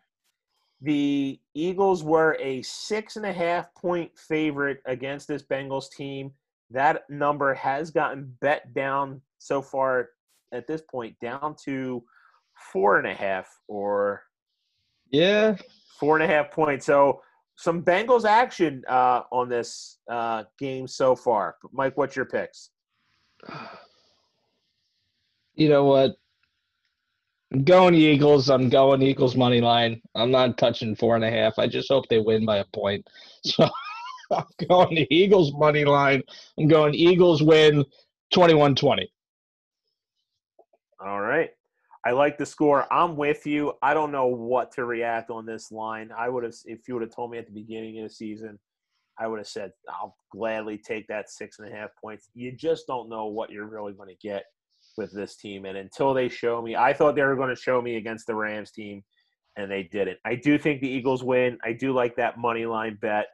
the Eagles were a six and a half point favorite against this Bengals team. That number has gotten bet down so far at this point down to four and a half or Yeah, four and a half points. So some Bengals action uh, on this uh, game so far. Mike, what's your picks? you know what? I'm going Eagles. I'm going Eagles money line. I'm not touching four and a half. I just hope they win by a point. So I'm going the Eagles money line. I'm going Eagles win 21 20. All right. I like the score. I'm with you. I don't know what to react on this line. I would have, if you would have told me at the beginning of the season, I would have said I'll gladly take that six and a half points. You just don't know what you're really going to get with this team, and until they show me, I thought they were going to show me against the Rams team, and they didn't. I do think the Eagles win. I do like that money line bet.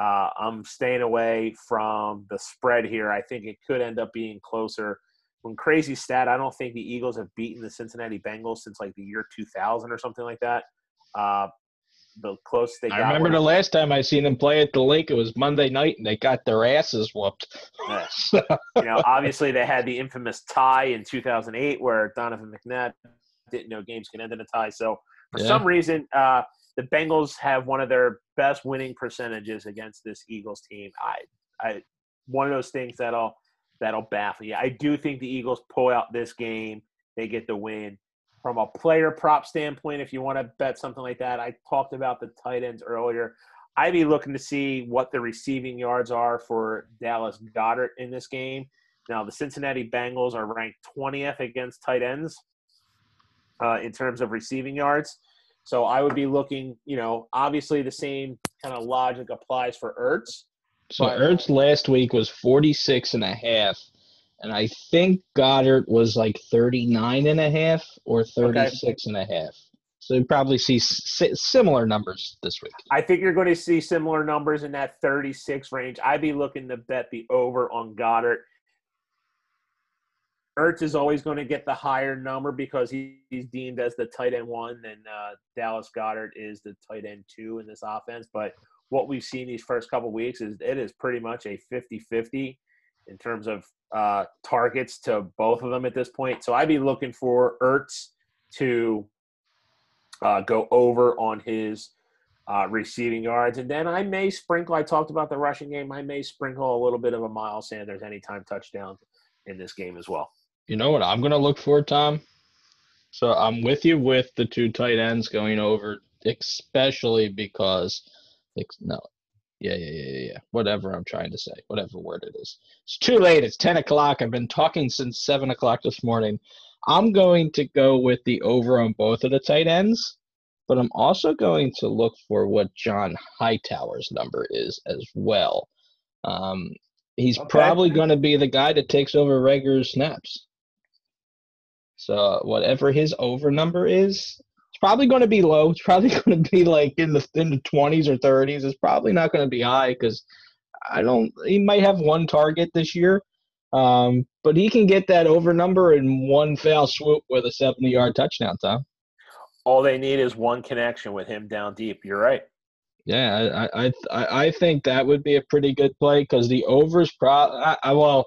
Uh, I'm staying away from the spread here. I think it could end up being closer when crazy stat, I don't think the Eagles have beaten the Cincinnati Bengals since like the year 2000 or something like that. Uh, the closest they got. I remember the last time I seen them play at the lake. It was Monday night, and they got their asses whooped. Yeah. So, you know, obviously they had the infamous tie in 2008 where Donovan McNabb didn't know games can end in a tie. So for Yeah. some reason, uh, the Bengals have one of their best winning percentages against this Eagles team. I, I, one of those things that'll that'll baffle you. I do think the Eagles pull out this game. They get the win. From a player prop standpoint, if you want to bet something like that, I talked about the tight ends earlier. I'd be looking to see what the receiving yards are for Dallas Goedert in this game. Now, the Cincinnati Bengals are ranked 20th against tight ends uh, in terms of receiving yards. So I would be looking, you know, obviously the same kind of logic applies for Ertz. so But- Ertz last week was 46 and a half, and I think Goedert was like 39 and a half or 36 and a half. So you probably see similar numbers this week. I think you're going to see similar numbers in that 36 range. I'd be looking to bet the over on Goedert. Ertz is always going to get the higher number because he, he's deemed as the tight end one, and uh, Dallas Goedert is the tight end two in this offense. But what we've seen these first couple weeks is it is pretty much a 50 50 in terms of uh, targets to both of them at this point. So I'd be looking for Ertz to uh, go over on his uh, receiving yards. And then I may sprinkle, I talked about the rushing game, I may sprinkle a little bit of a Miles Sanders anytime touchdown in this game as well. You know what I'm going to look for, Tom? So I'm with you with the two tight ends going over, especially because, no, yeah, yeah, yeah, yeah, yeah. Whatever I'm trying to say, whatever word it is. It's too late. It's 10 o'clock. I've been talking since 7 o'clock this morning. I'm going to go with the over on both of the tight ends, but I'm also going to look for what John Hightower's number is as well. Um, he's Okay. probably going to be the guy that takes over regular snaps. So whatever his over number is, probably going to be low. It's probably going to be like in the in the twenties or thirties. It's probably not going to be high because I don't. He might have one target this year, um, but he can get that over number in one foul swoop with a seventy-yard touchdown. Tom. All they need is one connection with him down deep. You're right. Yeah, I I I, I think that would be a pretty good play because the overs pro. I, I, well,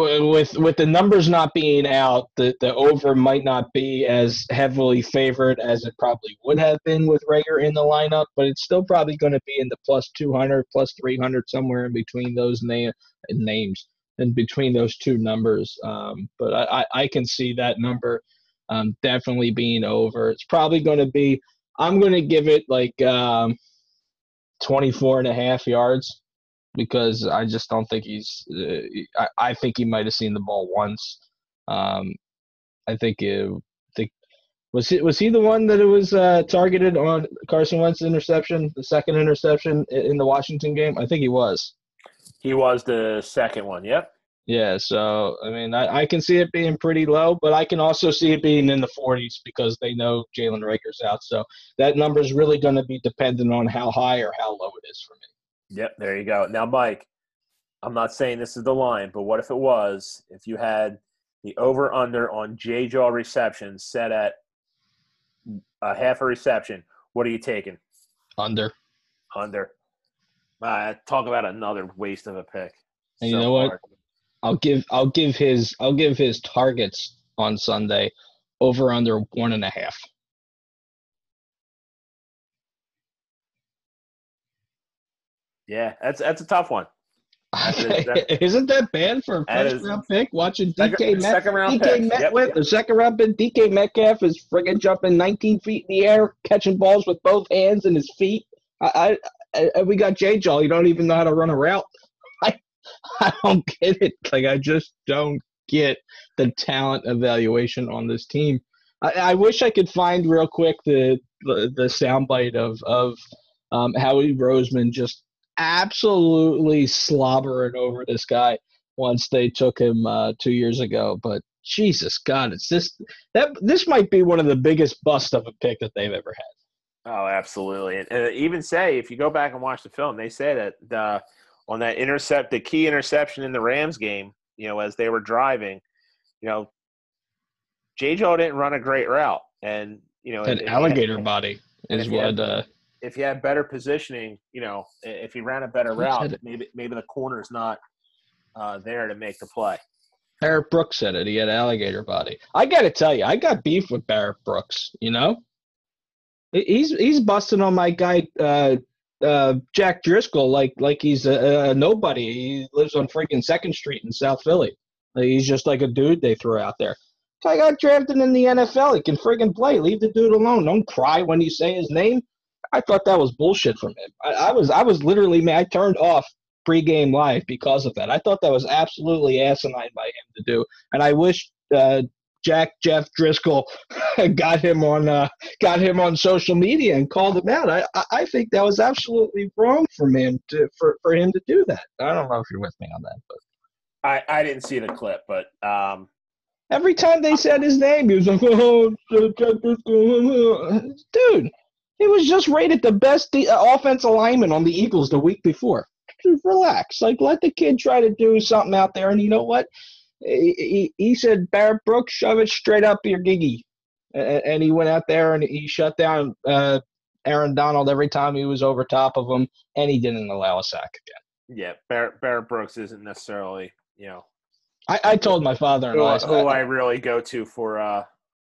with with the numbers not being out, the the over might not be as heavily favored as it probably would have been with Reagor in the lineup, but it's still probably going to be in the plus two hundred, plus three hundred, somewhere in between those na- names in between those two numbers. Um, but I, I can see that number um, definitely being over. It's probably going to be I'm going to give it like um, 24 and a half yards because I just don't think he's. Uh, I, I think he might have seen the ball once. Um, I think it, think was he was he the one that it was uh, targeted on Carson Wentz interception, the second interception in the Washington game? I think he was. He was the second one. Yep. Yeah, so I mean, I, I can see it being pretty low, but I can also see it being in the 40s because they know Jalen Reagor's out. So that number is really going to be dependent on how high or how low it is for me. Yep, there you go. Now, Mike, I'm not saying this is the line, but what if it was? If you had the over under on J Jaw receptions set at a half a reception, what are you taking? Under. Under. Uh, talk about another waste of a pick. And so you know what? Hard. I'll give I'll give his I'll give his targets on Sunday over under one and a half. Yeah, that's that's a tough one. Isn't that bad for a first is, round pick? Watching DK second, Met, second round DK Metcalf, yep, the second round pick, DK Metcalf is friggin' jumping 19 feet in the air, catching balls with both hands and his feet. I, I, I we got J Jaw. You don't even know how to run a route. I don't get it. Like I just don't get the talent evaluation on this team. I, I wish I could find real quick the the, the soundbite of of um, Howie Roseman just absolutely slobbering over this guy once they took him uh, two years ago. But Jesus God, it's this that this might be one of the biggest bust of a pick that they've ever had. Oh, absolutely. And, and even say if you go back and watch the film, they say that the on that intercept, the key interception in the Rams game, you know, as they were driving, you know, J. Joe didn't run a great route, and you know, an alligator had, body is what. Uh, if you had better positioning, you know, if he ran a better route, maybe maybe the corner's not uh, there to make the play. Barrett Brooks said it. He had alligator body. I got to tell you, I got beef with Barrett Brooks. You know, he's he's busting on my guy uh, uh, Jack Driscoll like like he's a, a, nobody. He lives on freaking Second Street in South Philly. He's just like a dude they throw out there. I got drafted in the NFL. He can friggin' play. Leave the dude alone. Don't cry when you say his name. I thought that was bullshit from him. I, I was I was literally man. I turned off pregame live because of that. I thought that was absolutely asinine by him to do, and I wish uh, Jack Jeff Driscoll got him on uh, got him on social media and called him out. I I think that was absolutely wrong for him to for, for him to do that. I don't know if you're with me on that, but I I didn't see the clip, but um, every time they said his name, he was like, "Oh, Jeff Driscoll, dude." He was just rated the best de- uh, offensive lineman on the Eagles the week before. Just relax, like let the kid try to do something out there, and you know what? he, he said, Barrett Brooks, shove it straight up your giggy. And he went out there and he shut down uh, Aaron Donald every time he was over top of him, and he didn't allow a sack again. Yeah, Barrett, Barrett Brooks isn't necessarily, you know. I, I told my father-in-law who, who I really go to for uh,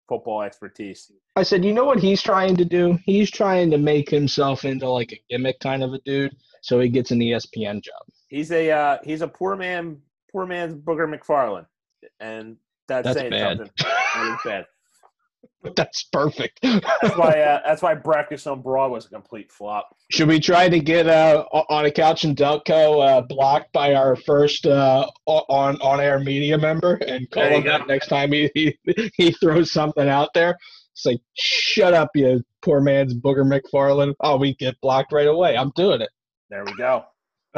football expertise. I said, you know what he's trying to do? He's trying to make himself into like a gimmick kind of a dude, so he gets an ESPN job. He's a uh, he's a poor man poor man's Booger McFarland, and that's, that's saying bad. something. That is bad. That's perfect. that's why. Uh, that's why Breakfast on Broad was a complete flop. Should we try to get uh, on a couch and Delco uh, blocked by our first uh, on on air media member and call him out next time he, he he throws something out there? It's like, shut up, you poor man's Booger McFarland. Oh, we get blocked right away. I'm doing it. There we go.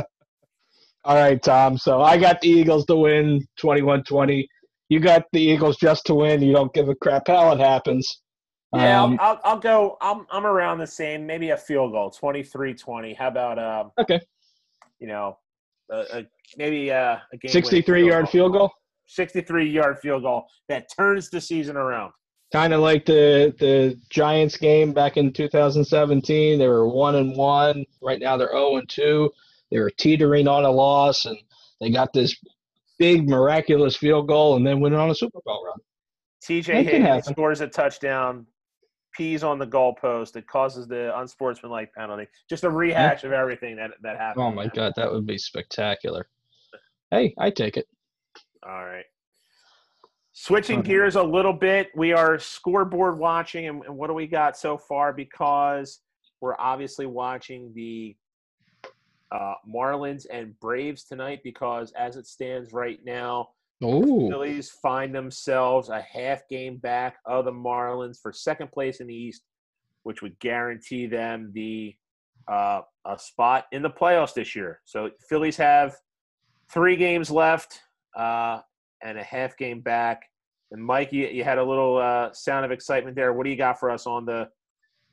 All right, Tom. So I got the Eagles to win 21 20. You got the Eagles just to win. You don't give a crap how it happens. Yeah, um, I'll, I'll, I'll, go. I'm, I'm around the same, maybe a field goal, 23 20. How about, um, okay. you know, a, a, maybe uh, a game 63 yard field goal. 63 yard field goal that turns the season around. Kind of like the the Giants game back in 2017. They were one and one. Right now they're 0 and two. They were teetering on a loss, and they got this big miraculous field goal, and then went on a Super Bowl run. TJ Higgins scores a touchdown, pees on the goalpost. It causes the unsportsmanlike penalty. Just a rehash of everything that that happened. Oh my God, that would be spectacular. Hey, I take it. All right. Switching Okay. gears a little bit, we are scoreboard watching, and, and what do we got so far? Because we're obviously watching the uh, Marlins and Braves tonight. Because as it stands right now, Ooh, Phillies find themselves a half game back of the Marlins for second place in the East, which would guarantee them the uh, a spot in the playoffs this year. So Phillies have three games left uh, and a half game back. And Mike, you, you had a little uh, sound of excitement there. What do you got for us on the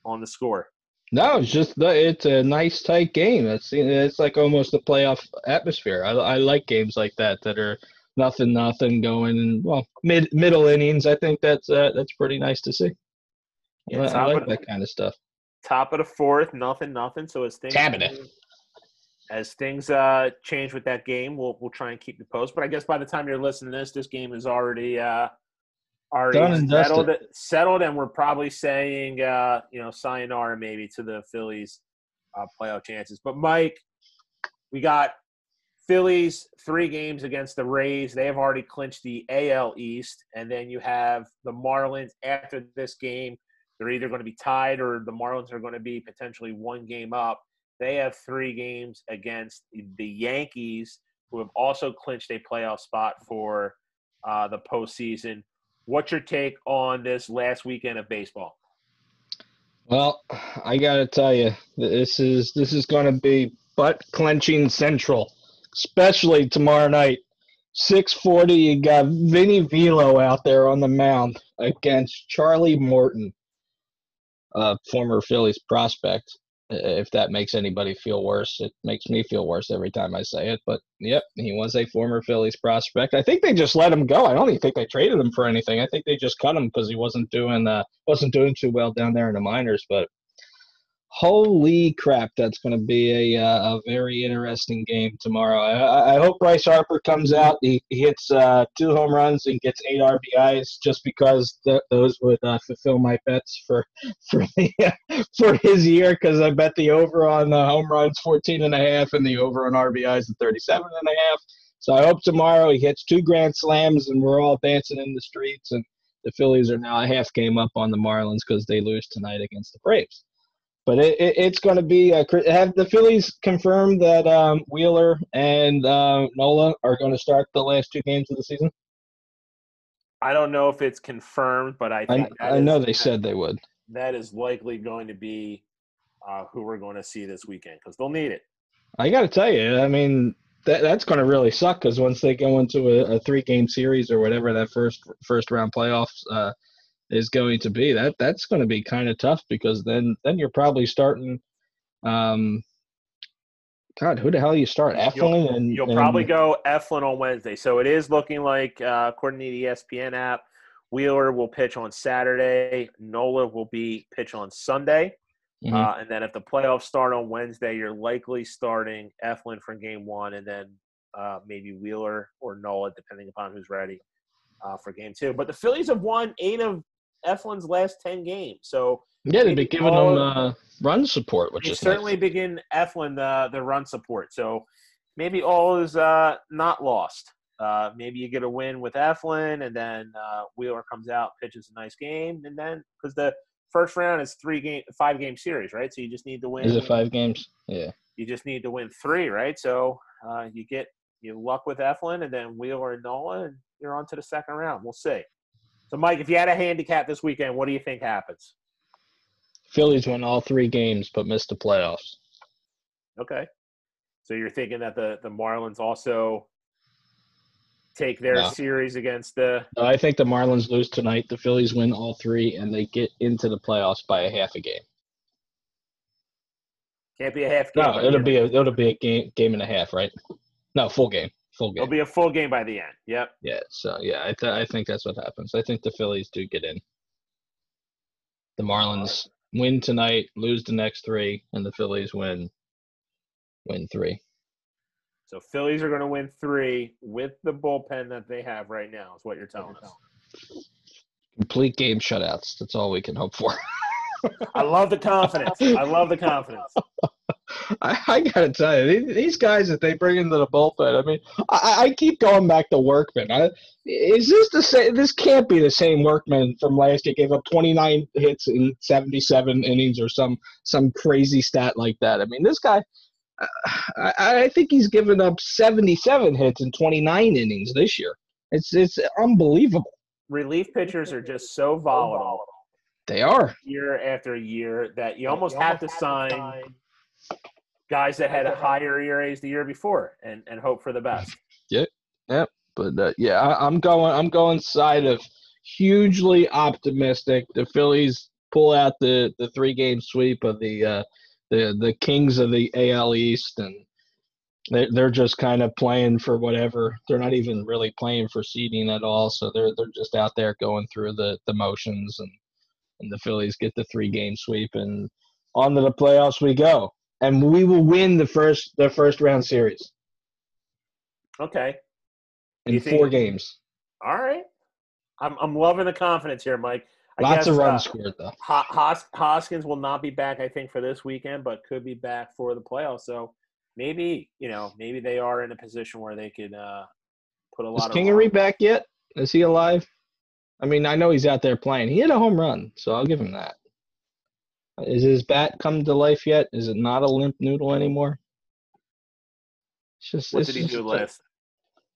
on the score? No, it's just the, it's a nice tight game. It's it's like almost a playoff atmosphere. I, I like games like that that are nothing nothing going and well mid middle innings. I think that's uh, that's pretty nice to see. Yeah, I, I like that kind of stuff. top of the fourth, nothing, nothing. So as things Cabinet. as things uh, change with that game, we'll we'll try and keep the post. But I guess by the time you're listening to this, this game is already uh, already Done and settled. dusted. Settled, and we're probably saying uh, you know sayonara maybe to the Phillies uh, playoff chances. But Mike, we got Phillies three games against the Rays. They have already clinched the AL East, and then you have the Marlins after this game. They're either going to be tied or the Marlins are going to be potentially one game up. They have three games against the Yankees, who have also clinched a playoff spot for uh, the postseason. What's your take on this last weekend of baseball? Well, I gotta tell you, this is this is to be butt clenching central, especially tomorrow night. Six forty, you got Vinny Velo out there on the mound against Charlie Morton, former Phillies prospect. If that makes anybody feel worse, it makes me feel worse every time I say it. But yep, he was a former Phillies prospect. I think they just let him go. I don't even think they traded him for anything. I think they just cut him because he wasn't doing uh, wasn't doing too well down there in the minors. But holy crap, that's going to be a uh, a very interesting game tomorrow. I, I- hope Bryce Harper comes out. He, hits uh, two home runs and gets eight RBIs just because th- those would uh, fulfill my bets for for the, for his year because I bet the over on uh, home runs 14 and a half and the over on RBIs at 37 and a half. So I hope tomorrow he hits two grand slams and we're all dancing in the streets and the Phillies are now a half game up on the Marlins because they lose tonight against the Braves. But it, it, it's going to be uh, cr- have the Phillies confirmed that um, Wheeler and uh, Nola are going to start the last two games of the season. I don't know if it's confirmed, but I I, think that I know is- they said they would. that is likely going to be uh, who we're going to see this weekend because they'll need it. I got to tell you, I mean, that that's going to really suck because once they go into a, a three game series or whatever that first first round playoffs uh, is going to be, that that's going to be kind of tough because then then you're probably starting. Um, God, who the hell you start? Eflin and You'll and- probably go Eflin on Wednesday. So it is looking like, uh, according to the ESPN app, Wheeler will pitch on Saturday. Nola will be pitch on Sunday. Mhm. Uh, and then if the playoffs start on Wednesday, you're likely starting Eflin for game one, and then uh, maybe Wheeler or Nola, depending upon who's ready uh, for game two. But the Phillies have won eight of Eflin's last ten games, so yeah, they've been giving them all- uh, run support, which they is certainly nice. begin Eflin the the run support. So maybe all is uh, not lost. Uh, maybe you get a win with Eflin, and then uh, Wheeler comes out, pitches a nice game, and then because the first round is three game, five game series, right? So you just need to win. Is it five games? Yeah. You just need to win three, right? So uh, you get you luck with Eflin, and then Wheeler and Nola, and you're on to the second round. We'll see. So, Mike, if you had a handicap this weekend, what do you think happens? Phillies win all three games but missed the playoffs. Okay. So you're thinking that the the Marlins also take their No. series against the No, I think the Marlins lose tonight. The Phillies win all three, and they get into the playoffs by a half a game. Can't be a half game. No, it'll be a it'll be a game game and a half, right? No, full game, full game. It'll be a full game by the end. Yep. Yeah, so yeah, I th- I think that's what happens. I think the Phillies do get in. The Marlins win tonight, lose the next three, and the Phillies win win three. So Phillies are going to win three with the bullpen that they have right now. Is what you're telling us. Complete game shutouts. That's all we can hope for. I love the confidence. I love the confidence. I, I gotta tell you, these, these guys that they bring into the bullpen. I mean, I, I keep going back to Workman. I, is this the same? This can't be the same Workman from last year. Gave up 29 hits in 77 innings, or some some crazy stat like that. I mean, this guy. uh, I, I think he's given up 77 hits in 29 innings this year. It's it's unbelievable. Relief pitchers are just so volatile They are. year after year that you almost have to sign guys that had higher ERAs the year before and, and hope for the best. Yep. Yeah. But uh, yeah, I, I'm going. I'm going side of hugely optimistic. The Phillies pull out the, the three game sweep of the uh, the the Kings of the AL East, and they they're just kind of playing for whatever. They're not even really playing for seeding at all. So they're they're just out there going through the the motions, and and the Phillies get the three game sweep, and on to the playoffs we go, and we will win the first the first round series Okay. in think- four games. All right. I'm, I'm loving the confidence here, Mike. I Lots guess, of runs uh, scored though. Hos- Hoskins will not be back, I think, for this weekend, but could be back for the playoffs. So maybe, you know, maybe they are in a position where they could uh, put a Is lot of. Kingery back yet? Is he alive? I mean, I know he's out there playing. He hit a home run, so I'll give him that. Is his bat come to life yet? Is it not a limp noodle anymore? It's just. What it's did he do last?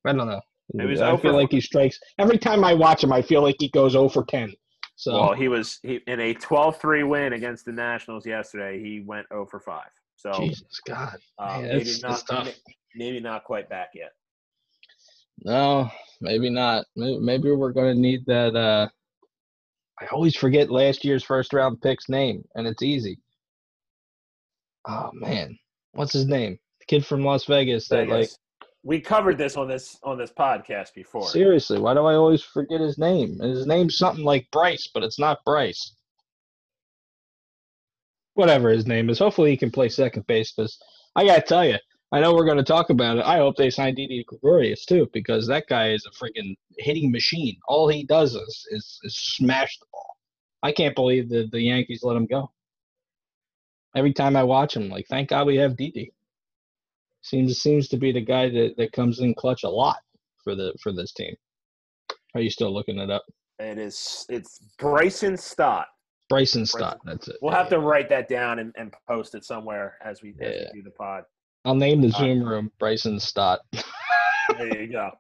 I don't know. Was I 0 feel like he strikes every time I watch him. I feel like he goes 0 for 10. So Well, he was he, in a 12-3 win against the Nationals yesterday. He went 0 for 5. So Jesus God, uh, man, maybe not maybe not quite back yet. No, maybe not. Maybe, maybe we're going to need that. Uh, I always forget last year's first round pick's name, and it's easy. Oh man, what's his name? The kid from Las Vegas. That like we covered this on this on this podcast before. seriously, why do I always forget his name? His name's something like Bryce, but it's not Bryce. Whatever his name is, hopefully he can play second base. Because I gotta tell you, I know we're going to talk about it. I hope they sign Didi Gregorius too, because that guy is a freaking hitting machine. All he does is, is is smash the ball. I can't believe that the Yankees let him go. Every time I watch him, like thank God we have Didi. Seems seems to be the guy that, that comes in clutch a lot for the for this team. Are you still looking it up? It is it's Bryson Stott. Bryson Stott. That's it. We'll have to write that down and, and post it somewhere as we, as Yeah. we do the pod. I'll name the Uh, Zoom room Bryson Stott. There you go.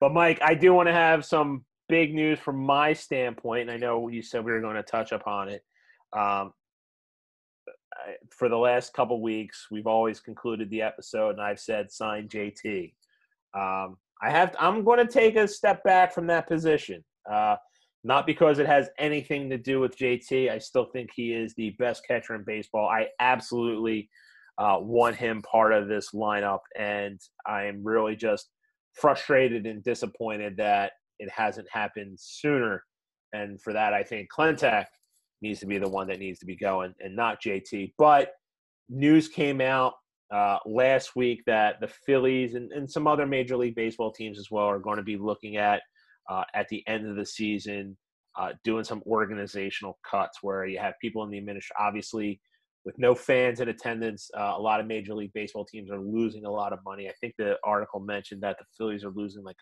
But Mike, I do want to have some big news from my standpoint, and I know you said we were going to touch upon it. Um, I- for the last couple weeks, we've always concluded the episode, and I've said sign JT. Um, I have. I'm going to take a step back from that position. Uh, not because it has anything to do with JT. I still think he is the best catcher in baseball. I absolutely uh, want him part of this lineup, and I am really just frustrated and disappointed that it hasn't happened sooner. And for that, I think Klentak needs to be the one that needs to be going, and not JT. But news came out uh, last week that the Phillies and, and some other Major League Baseball teams as well are going to be looking at uh, at the end of the season uh, doing some organizational cuts where you have people in the administration, obviously with no fans in attendance, uh, a lot of Major League Baseball teams are losing a lot of money. I think the article mentioned that the Phillies are losing like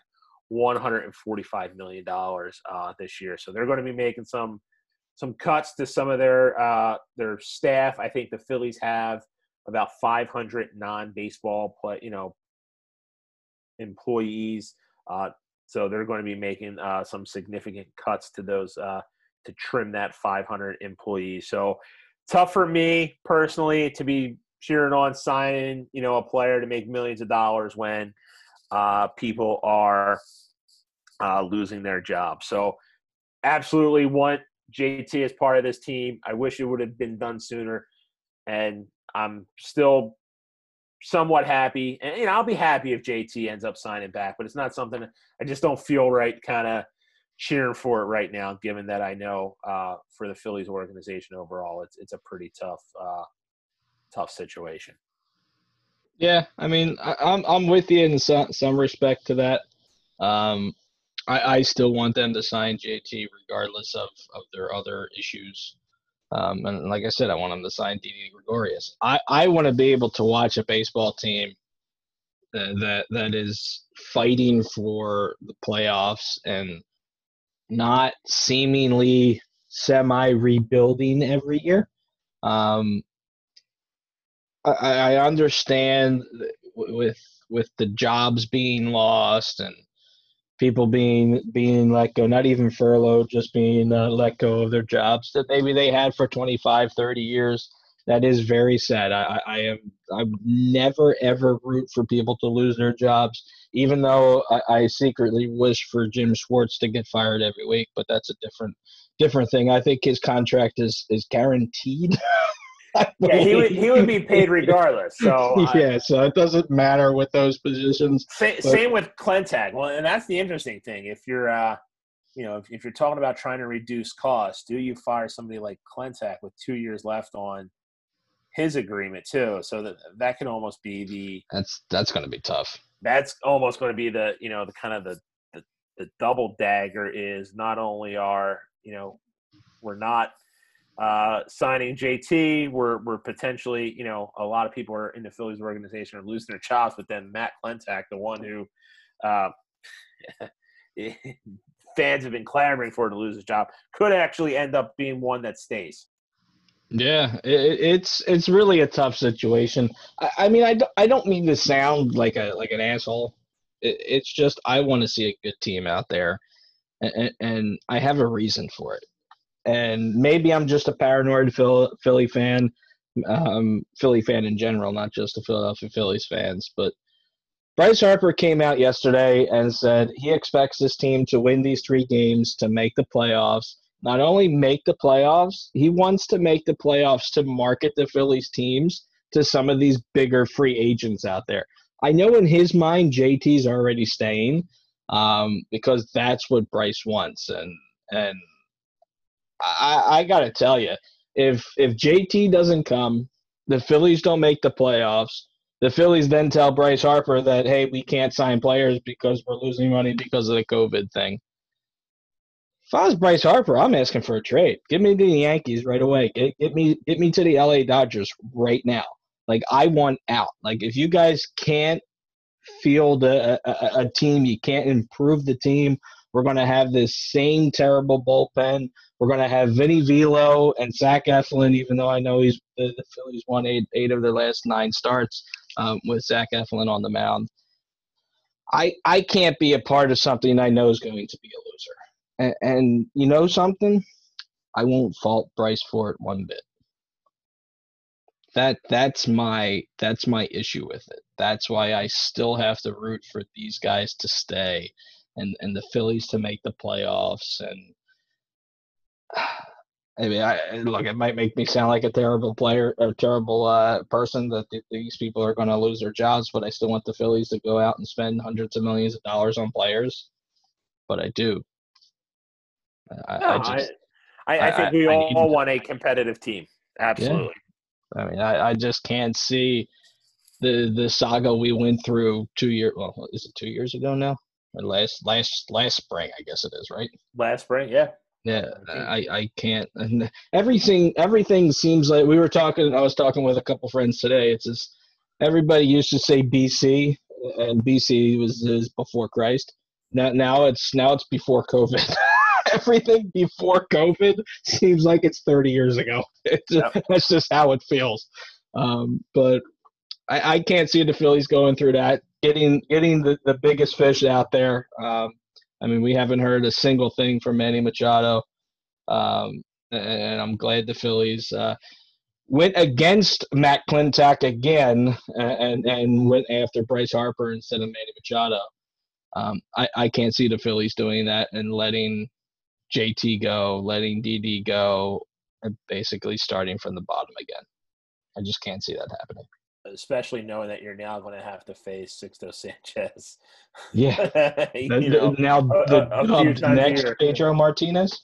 145 million dollars uh, this year, so they're going to be making some some cuts to some of their uh, their staff. I think the Phillies have about 500 non-baseball play, you know, employees. Uh, so they're going to be making uh, some significant cuts to those uh, to trim that 500 employees. So tough for me personally to be cheering on signing, you know, a player to make millions of dollars when uh, people are uh, losing their job. So absolutely want JT as part of this team. I wish it would have been done sooner. and I'm still somewhat happy. And you know, I'll be happy if JT ends up signing back, but it's not something I just don't feel right kind of cheering for it right now, given that I know uh, for the Phillies organization overall, it's it's a pretty tough uh, tough situation. Yeah, I mean, I, I'm I'm with you in some some respect to that. Um, I, I still want them to sign JT regardless of, of their other issues. Um, and like I said, I want them to sign Didi Gregorius. I, I want to be able to watch a baseball team that, that that is fighting for the playoffs and not seemingly semi rebuilding every year. Um, I, I understand with with the jobs being lost and people being being let go not even furloughed just being uh, let go of their jobs that maybe they had for 25 30 years. That is very sad. I i am i never ever root for people to lose their jobs even though I, I secretly wish for jim schwartz to get fired every week but that's a different different thing i think his contract is is guaranteed yeah, he would he would be paid regardless. So yeah, so it doesn't matter with those positions. Same, but, same with Klentak. Well, and that's the interesting thing. If you're, uh, you know, if, if you're talking about trying to reduce costs, do you fire somebody like Klentak with two years left on his agreement too? So that that can almost be the that's that's going to be tough. That's almost going to be the you know the kind of the, the the double dagger is not only are you know we're not uh, signing JT, we're we're potentially, you know, a lot of people are in the Phillies organization are losing their jobs, but then Matt Klentak, the one who uh, fans have been clamoring for to lose his job, could actually end up being one that stays. Yeah, it, it's it's really a tough situation. I, I mean, I, I don't mean to sound like a like an asshole. It, it's just I want to see a good team out there, and, and I have a reason for it and maybe I'm just a paranoid Philly fan, um, Philly fan in general, not just the Philadelphia Phillies fans. But Bryce Harper came out yesterday and said he expects this team to win these three games to make the playoffs. Not only make the playoffs, he wants to make the playoffs to market the Phillies teams to some of these bigger free agents out there. I know in his mind JT's already staying um, because that's what Bryce wants, and and I, I got to tell you, if if JT doesn't come, the Phillies don't make the playoffs. The Phillies then tell Bryce Harper that hey, we can't sign players because we're losing money because of the COVID thing. If I was Bryce Harper, I'm asking for a trade. Give me to the Yankees right away. Get, get me get me to the LA Dodgers right now. Like I want out. Like if you guys can't field a, a, a team, you can't improve the team. We're going to have this same terrible bullpen. We're going to have Vinny Velo and Zach Eflin, even though I know he's the, the Phillies won eight, eight of their last nine starts um, with Zach Eflin on the mound. I I can't be a part of something I know is going to be a loser. And, and you know something? I won't fault Bryce for it one bit. That that's my that's my issue with it. That's why I still have to root for these guys to stay and and the Phillies to make the playoffs and I mean, I, look, it might make me sound like a terrible player, a terrible uh, person that th- these people are going to lose their jobs, but I still want the Phillies to go out and spend hundreds of millions of dollars on players. But I do. I, no, I just, I, I, think we all want a competitive team. Absolutely. Yeah. I mean, I, just can't see the the saga we went through two years. Well, is it two years ago now? Or last last last spring, I guess it is, right? Last spring, yeah. Yeah, I, I can't. And everything everything seems like we were talking. I was talking with a couple friends today. It's just everybody used to say BC, and BC was is before Christ. Now now it's now it's before COVID. everything before COVID seems like it's 30 years ago. It's, yep. That's just how it feels. Um, but I, I can't see the Phillies going through that. Getting getting the, the biggest fish out there. Um, I mean, we haven't heard a single thing from Manny Machado, um, and I'm glad the Phillies uh, went against Matt Klentak again and and went after Bryce Harper instead of Manny Machado. Um, I, I can't see the Phillies doing that and letting JT go, letting Didi go, and basically starting from the bottom again. I just can't see that happening. especially knowing that you're now going to have to face Sixto Sanchez. Yeah. The- now the a dubbed next. Pedro Martinez.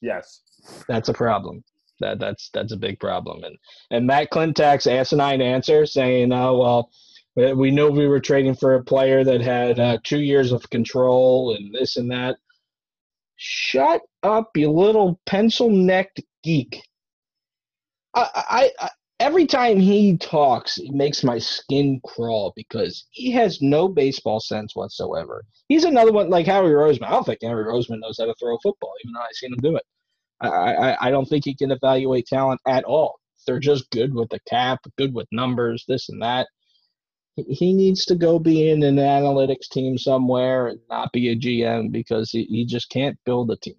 yes. That's a problem. That that's that's a big problem. And and Matt Klentak's asinine answer saying, "Oh well, we- we knew we were trading for a player that had uh, two years of control and this and that." Shut up, you little pencil-necked geek. I, I, I every time he talks, it makes my skin crawl because he has no baseball sense whatsoever. He's another one like Howie Roseman. I don't think Howie Roseman knows how to throw a football, even though I've seen him do it. I, I, I don't think he can evaluate talent at all. They're just good with the cap, good with numbers, this and that. He- He needs to go be in an analytics team somewhere and not be a GM because he, he just can't build a team.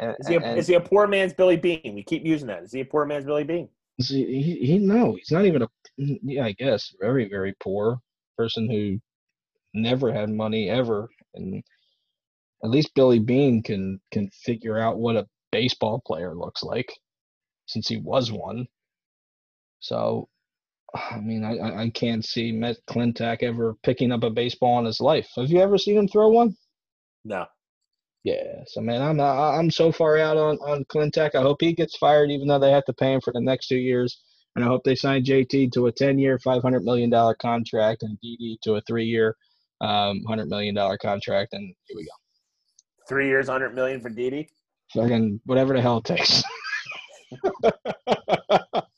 And, Is he, a, and- is he a poor man's Billy Beane? We keep using that. Is he a poor man's Billy Beane? See, he, he no, he's not even a yeah, I guess very very poor person who never had money ever, and at least Billy Beane can can figure out what a baseball player looks like, since he was one. So, I mean, I I- can't see Matt Klentak ever picking up a baseball in his life. Have you ever seen him throw one? No. Yeah, so man, I'm I'm so far out on on Klentak. I hope he gets fired, even though they have to pay him for the next two years. And I hope they sign JT to a 10-year, 500 million dollar contract, and Didi to a three-year, um, 100 million dollar contract. And here we go, Three years, hundred million for Didi. fucking whatever the hell it takes.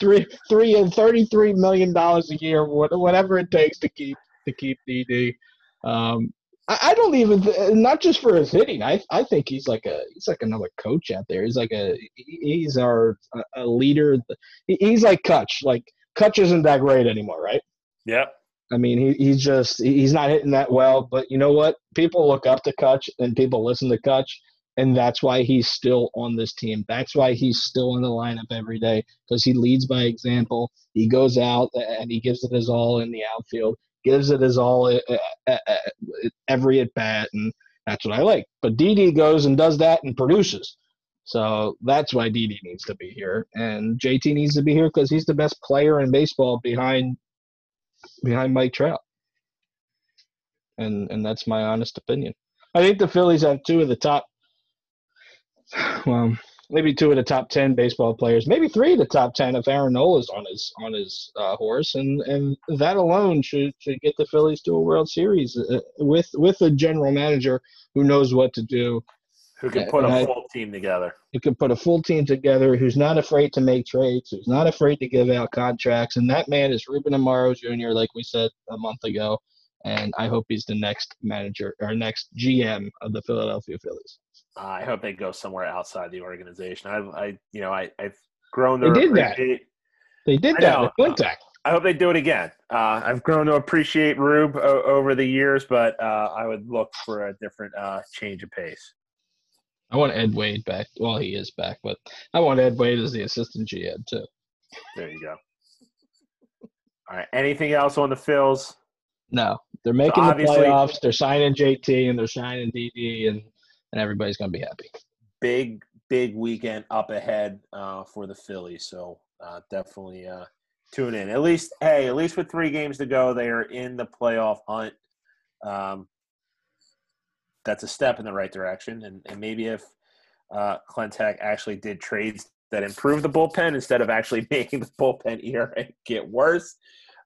three, three, and thirty-three million dollars a year, whatever it takes to keep to keep Didi. Um, I, I don't even th- not just for his hitting. I I think he's like a he's like another coach out there. He's like a he's our a, a leader. He's like Kutch. Like Kutch isn't that great anymore, right? Yep. I mean, he, he's just he's not hitting that well. But you know what? People look up to Kutch and people listen to Kutch, and that's why he's still on this team. That's why he's still in the lineup every day because he leads by example. He goes out and he gives it his all in the outfield, gives it his all uh, uh, uh, every at bat, and that's what I like. But Didi goes and does that and produces. So that's why Didi needs to be here, and JT needs to be here because he's the best player in baseball behind behind Mike Trout. And and that's my honest opinion. I think the Phillies have two of the top well, maybe two of the top ten baseball players, maybe three of the top ten if Aaron Nola's on his on his uh, horse, and and that alone should should get the Phillies to a World Series uh, with with a general manager who knows what to do, Who can put a and I- full team together? who can put a full team together, who's not afraid to make trades, who's not afraid to give out contracts, and that man is Ruben Amaro Jr., like we said a month ago. And I hope he's the next manager or next GM of the Philadelphia Phillies. I hope they go somewhere outside the organization. I, I you know, I, I've grown to They did that. They did that Klentak. I hope they do it again. Uh, I've grown to appreciate Rube o- over the years, but uh, I would look for a different uh, change of pace. I want Ed Wade back. Well, he is back, but I want Ed Wade as the assistant GM too. There you go. All right. Anything else on the Phils? No, they're making the playoffs. They're signing JT and they're signing Didi, and and everybody's gonna be happy. Big, big weekend up ahead uh, for the Phillies. So uh, definitely uh, tune in. At least, hey, at least with three games to go, they are in the playoff hunt. Um, that's a step in the right direction. And, and maybe if uh, Klentak actually did trades that improve the bullpen instead of actually making the bullpen ERA get worse,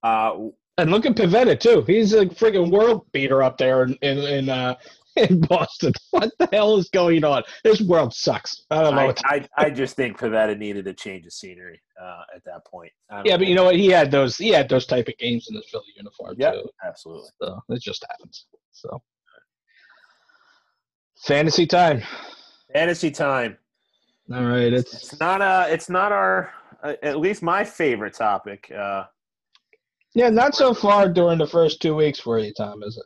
uh, And look at Pivetta too. He's a freaking world beater up there in in in, uh, in Boston. What the hell is going on? This world sucks. I don't know. I, I, I just think Pivetta needed a change of scenery uh, at that point. Yeah, but you know what? He had those. He had those type of games in his Philly uniform Yep. too. absolutely. So it just happens. So fantasy time. Fantasy time. All right, It's it's not uh it's not our uh, at least my favorite topic. Uh, yeah, not so far during the first two weeks for you, Tom, is it?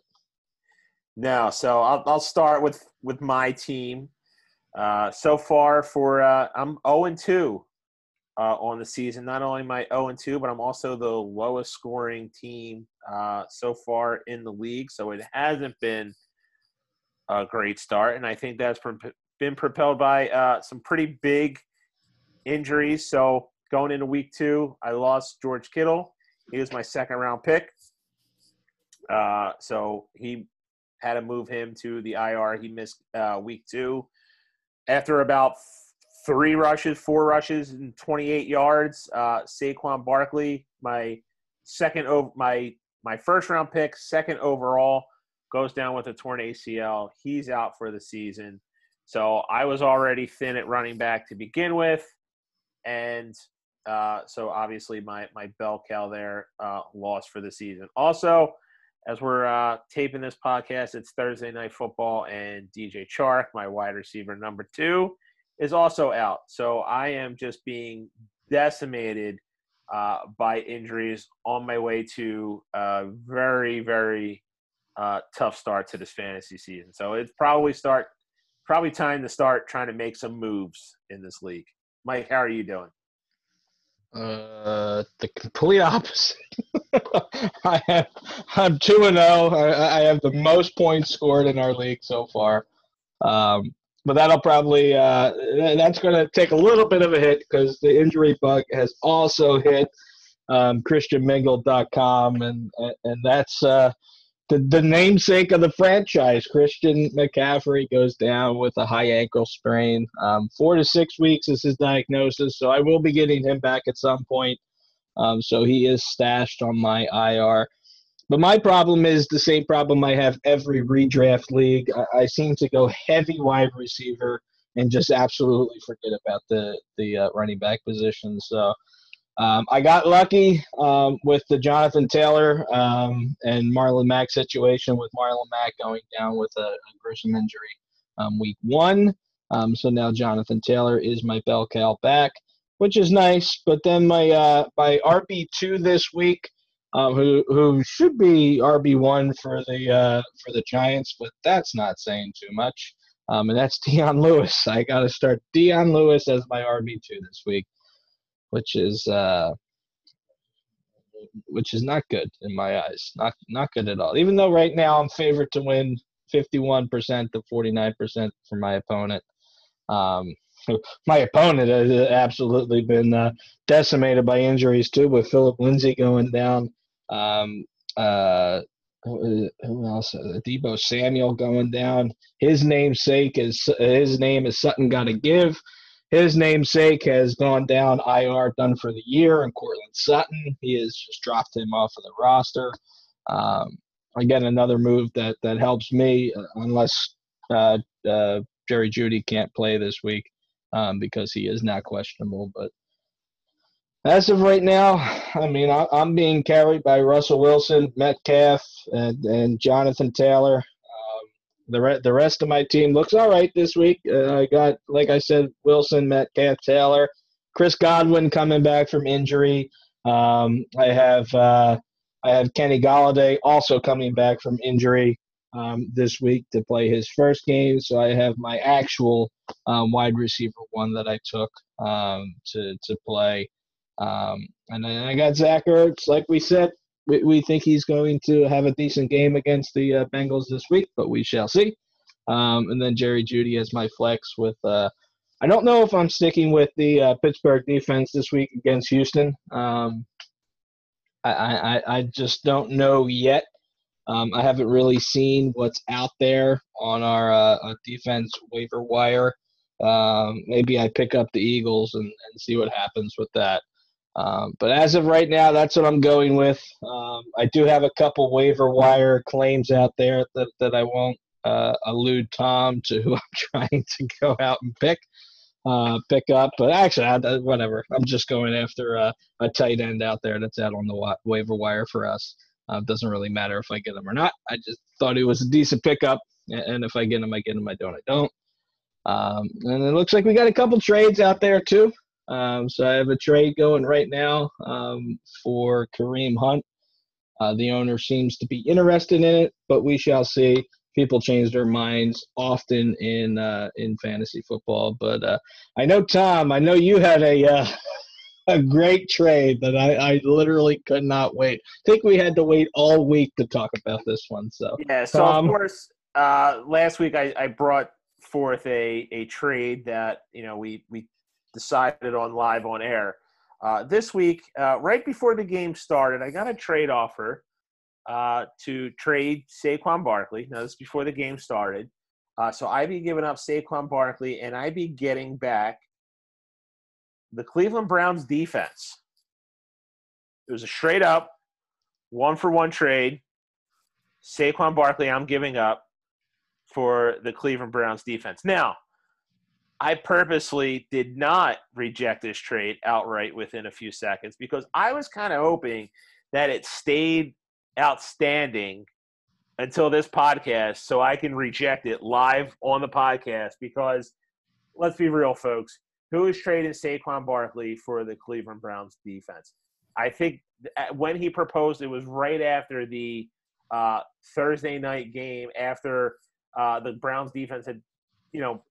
No, so I'll I'll start with with my team. Uh, so far for uh, I'm 0 and 2 uh, on the season. Not only am I 0 and 2, but I'm also the lowest scoring team uh, so far in the league. So it hasn't been a great start, and I think that's been propelled by uh, some pretty big injuries. So going into week two, I lost George Kittle. He was my second round pick. Uh, so he had to move him to the IR. He missed uh, week two. After about three rushes, four rushes, and 28 yards, uh, Saquon Barkley, my second over, my my first round pick, second overall, goes down with a torn ACL. He's out for the season. So I was already thin at running back to begin with, and uh, so obviously my my bell cow there uh, lost for the season. Also, as we're uh, taping this podcast, it's Thursday night football, and DJ Chark, my wide receiver number two, is also out. So I am just being decimated uh, by injuries on my way to a very very uh, tough start to this fantasy season. So it's probably start probably time to start trying to make some moves in this league. Mike, how are you doing? Uh, the complete opposite. I have I'm two and zero. I have the most points scored in our league so far. Um, but that'll probably uh, that's going to take a little bit of a hit because the injury bug has also hit um, ChristianMingle.com, and and that's uh, the, the namesake of the franchise, Christian McCaffrey, goes down with a high ankle sprain. Um, four to six weeks is his diagnosis, so I will be getting him back at some point. Um, so he is stashed on my IR. But my problem is the same problem I have every redraft league. I, I seem to go heavy wide receiver and just absolutely forget about the the uh, running back position. So um, I got lucky um, with the Jonathan Taylor um, and Marlon Mack situation with Marlon Mack going down with a, a gruesome injury um, week one. Um, so now Jonathan Taylor is my bell cow back, which is nice. But then my uh, my RB two this week, um, who who should be RB one for the uh, for the Giants, but that's not saying too much. and that's Dion Lewis. I got to start Dion Lewis as my RB two this week which is uh, which is not good in my eyes. Not not good at all. Even though right now I'm favored to win 51% to 49% for my opponent. Um, my opponent has absolutely been uh, decimated by injuries too, with Phillip Lindsay going down. Um, uh, who else? Uh, Deebo Samuel going down. His namesake is his name is Sutton. Got to give his namesake has gone down IR, done for the year, and Courtland Sutton. He has just dropped him off of the roster. Um, again, another move that that helps me, uh, unless uh, uh, Jerry Jeudy can't play this week um, because he is not questionable. But as of right now, I mean, I, am being carried by Russell Wilson, Metcalf, and, and Jonathan Taylor the re- the rest of my team looks all right this week. Uh, I got, like I said, Wilson, Metcalf, Taylor, Chris Godwin coming back from injury. Um, I have uh, I have Kenny Golladay also coming back from injury um, this week to play his first game. So I have my actual um, wide receiver one that I took um, to to play. Um, and then I got Zach Ertz, like we said, we, we think he's going to have a decent game against the uh, Bengals this week, but we shall see. Um, and then Jerry Jeudy as my flex with. Uh, I don't know if I'm sticking with the uh, Pittsburgh defense this week against Houston. Um, I, I, I just don't know yet. Um, I haven't really seen what's out there on our uh, defense waiver wire. Um, maybe I pick up the Eagles and, and see what happens with that. Um, but as of right now, that's what I'm going with. Um, I do have a couple waiver wire claims out there that, that I won't uh, allude Tom to who I'm trying to go out and pick uh, pick up. But actually, I, whatever. I'm just going after a, tight end out there that's out on the wa- waiver wire for us. Uh, doesn't really matter if I get him or not. I just thought he was a decent pickup, and if I get him, I get him. I don't, I don't. Um, and it looks like we got a couple trades out there too. Um, so I have a trade going right now um, for Kareem Hunt. Uh, the owner seems to be interested in it, but we shall see. People change their minds often in uh, in fantasy football, but uh, I know Tom. I know you had a uh, a great trade that I, I literally could not wait. I think we had to wait all week to talk about this one. So yeah. So Tom, of course, uh, last week I, I brought forth a, a trade that you know we we decided on live on air. Uh, this week, uh, right before the game started, I got a trade offer uh, to trade Saquon Barkley. Now, this is before the game started. Uh, so I'd be giving up Saquon Barkley, and I'd be getting back the Cleveland Browns defense. It was a straight up one for one trade. Saquon Barkley, I'm giving up for the Cleveland Browns defense. Now, I purposely did not reject this trade outright within a few seconds because I was kind of hoping that it stayed outstanding until this podcast so I can reject it live on the podcast because let's be real, folks. Who is trading Saquon Barkley for the Cleveland Browns defense? I think when he proposed, it was right after the uh, Thursday night game, after uh, the Browns defense had, you know,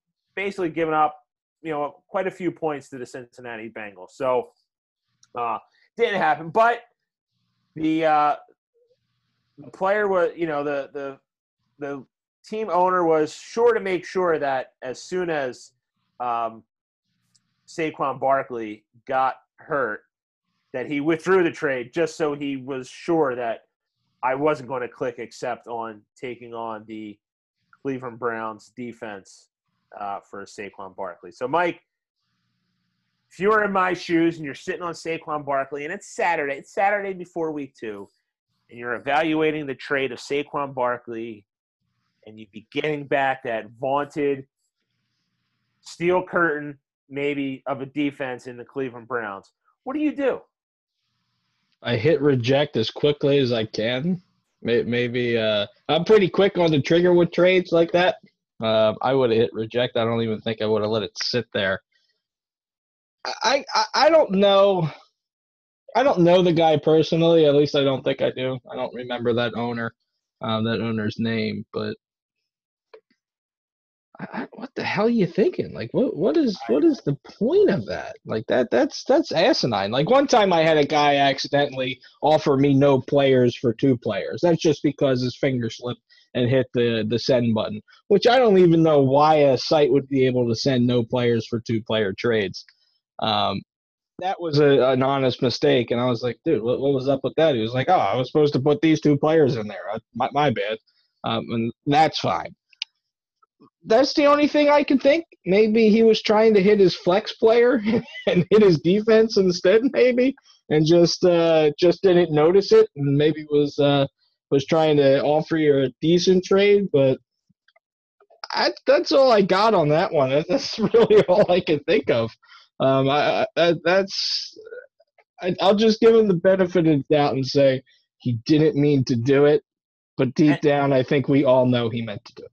basically given up, you know, quite a few points to the Cincinnati Bengals. So uh, didn't happen, but the uh, the player was, you know, the the the team owner was sure to make sure that as soon as um, Saquon Barkley got hurt, that he withdrew the trade just so he was sure that I wasn't going to click accept on taking on the Cleveland Browns defense uh, for Saquon Barkley. So, Mike, if you were in my shoes and you're sitting on Saquon Barkley and it's Saturday, it's Saturday before week two, and you're evaluating the trade of Saquon Barkley, and you'd be getting back that vaunted steel curtain, maybe, of a defense in the Cleveland Browns, what do you do? I hit reject as quickly as I can. Maybe uh, I'm pretty quick on the trigger with trades like that. Uh, I would have hit reject. I don't even think I would have let it sit there. I, I I don't know. I don't know the guy personally. At least I don't think I do. I don't remember that owner, uh, that owner's name. But I, what the hell are you thinking? Like, what what is what is the point of that? Like that that's that's asinine. Like one time I had a guy accidentally offer me no players for two players. That's just because his finger slipped and hit the the send button, which I don't even know why a site would be able to send no players for two player trades. Um, that was a, an honest mistake, and I was like, dude, what, what was up with that? He was like, oh, I was supposed to put these two players in there. My, my bad. Um, and that's fine that's the only thing I can think. Maybe he was trying to hit his flex player and hit his defense instead, maybe, and just uh, just didn't notice it, and maybe was uh, was trying to offer you a decent trade. But I, that's all I got on that one. That's really all I can think of. Um, I, I, that's I, I'll just give him the benefit of the doubt and say he didn't mean to do it, but deep down, I think we all know he meant to do it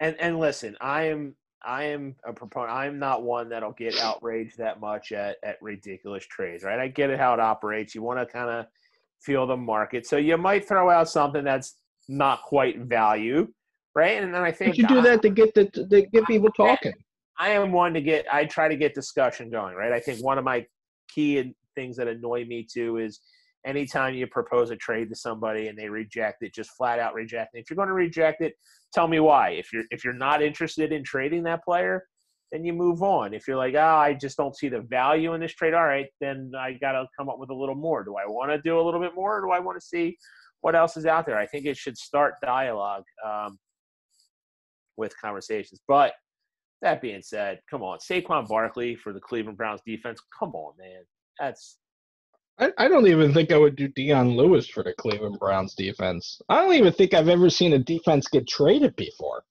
and and listen, I am I am a proponent. I'm not one that'll get outraged that much at at ridiculous trades, right? I get it how it operates. You want to kind of feel the market, so you might throw out something that's not quite value, right? And then I think but you do that to get the to get people talking. I am one to get. I try to get discussion going, right? I think one of my key things that annoy me too is anytime you propose a trade to somebody and they reject it, just flat out reject it. If you're going to reject it, tell me why. If you're if you're not interested in trading that player, then you move on. If you're like, oh, I just don't see the value in this trade, all right, then I got to come up with a little more. Do I want to do a little bit more, or do I want to see what else is out there? I think it should start dialogue um, with conversations. But that being said, come on, Saquon Barkley for the Cleveland Browns defense. Come on, man, that's I, I don't even think I would do Dion Lewis for the Cleveland Browns defense. I don't even think I've ever seen a defense get traded before.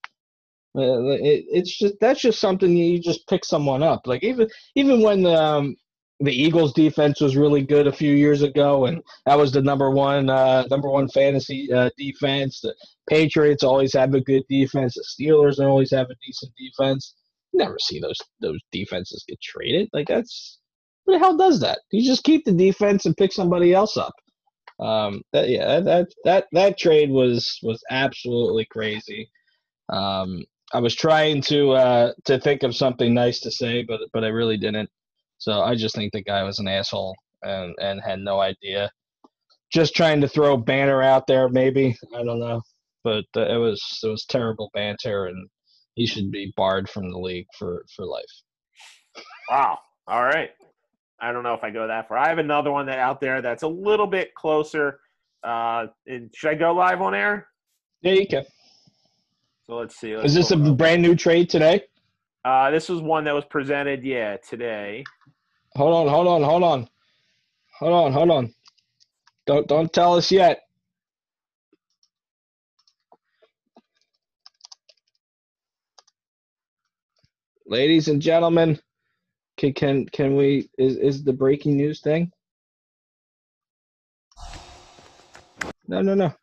Uh, it, it's just that's just something you just pick someone up. Like even even when the um, the Eagles defense was really good a few years ago, and that was the number one uh, number one fantasy uh, defense. The Patriots always have a good defense. The Steelers always have a decent defense. Never see those those defenses get traded. Like that's who the hell does that? You just keep the defense and pick somebody else up. Um, that, yeah, that that that trade was was absolutely crazy. Um, I was trying to uh, to think of something nice to say, but but I really didn't. So I just think the guy was an asshole and and had no idea. Just trying to throw banner out there, maybe I don't know, but uh, it was it was terrible banter, and he should be barred from the league for for life. Wow. All right. I don't know if I go that far. I have another one that out there that's a little bit closer. Uh, and should I go live on air? Yeah, you can. So let's see. Let's Is this a up. brand new trade today? Uh, this was one that was presented, yeah, today. Hold on, hold on, hold on, hold on, hold on. Don't don't tell us yet. Ladies and gentlemen, can can can we is is the breaking news thing? No, no, no.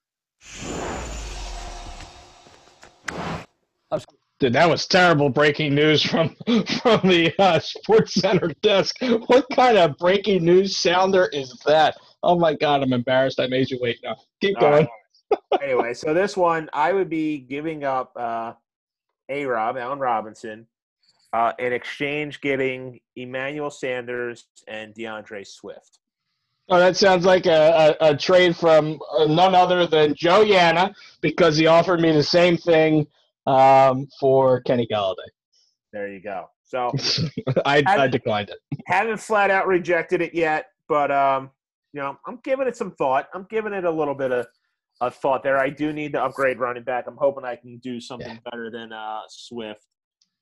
Dude, that was terrible breaking news from from the uh, Sports Center desk. What kind of breaking news sounder is that? Oh my god, I'm embarrassed. I made you wait. Now keep going. right. anyway, so this one, I would be giving up uh, A Rob, Allen Robinson, uh, in exchange getting Emmanuel Sanders and DeAndre Swift. Oh, that sounds like a, a, a trade from uh, none other than Joe Yanna because he offered me the same thing um, for Kenny Golladay. There you go. So I, I declined it. haven't flat out rejected it yet, but um, you know, I'm giving it some thought. I'm giving it a little bit of, of thought there. I do need to upgrade running back. I'm hoping I can do something Yeah. better than uh, Swift.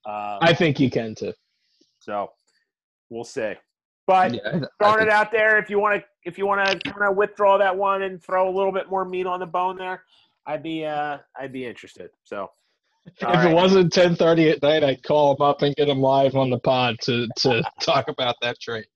Um, I think you can too. so we'll see. But Yeah, throwing it out there, if you want to, if you want to kind of withdraw that one and throw a little bit more meat on the bone there, I'd be, uh, I'd be interested. So if all it wasn't 10:30 at night, I'd call him up and get him live on the pod to to talk about that trade.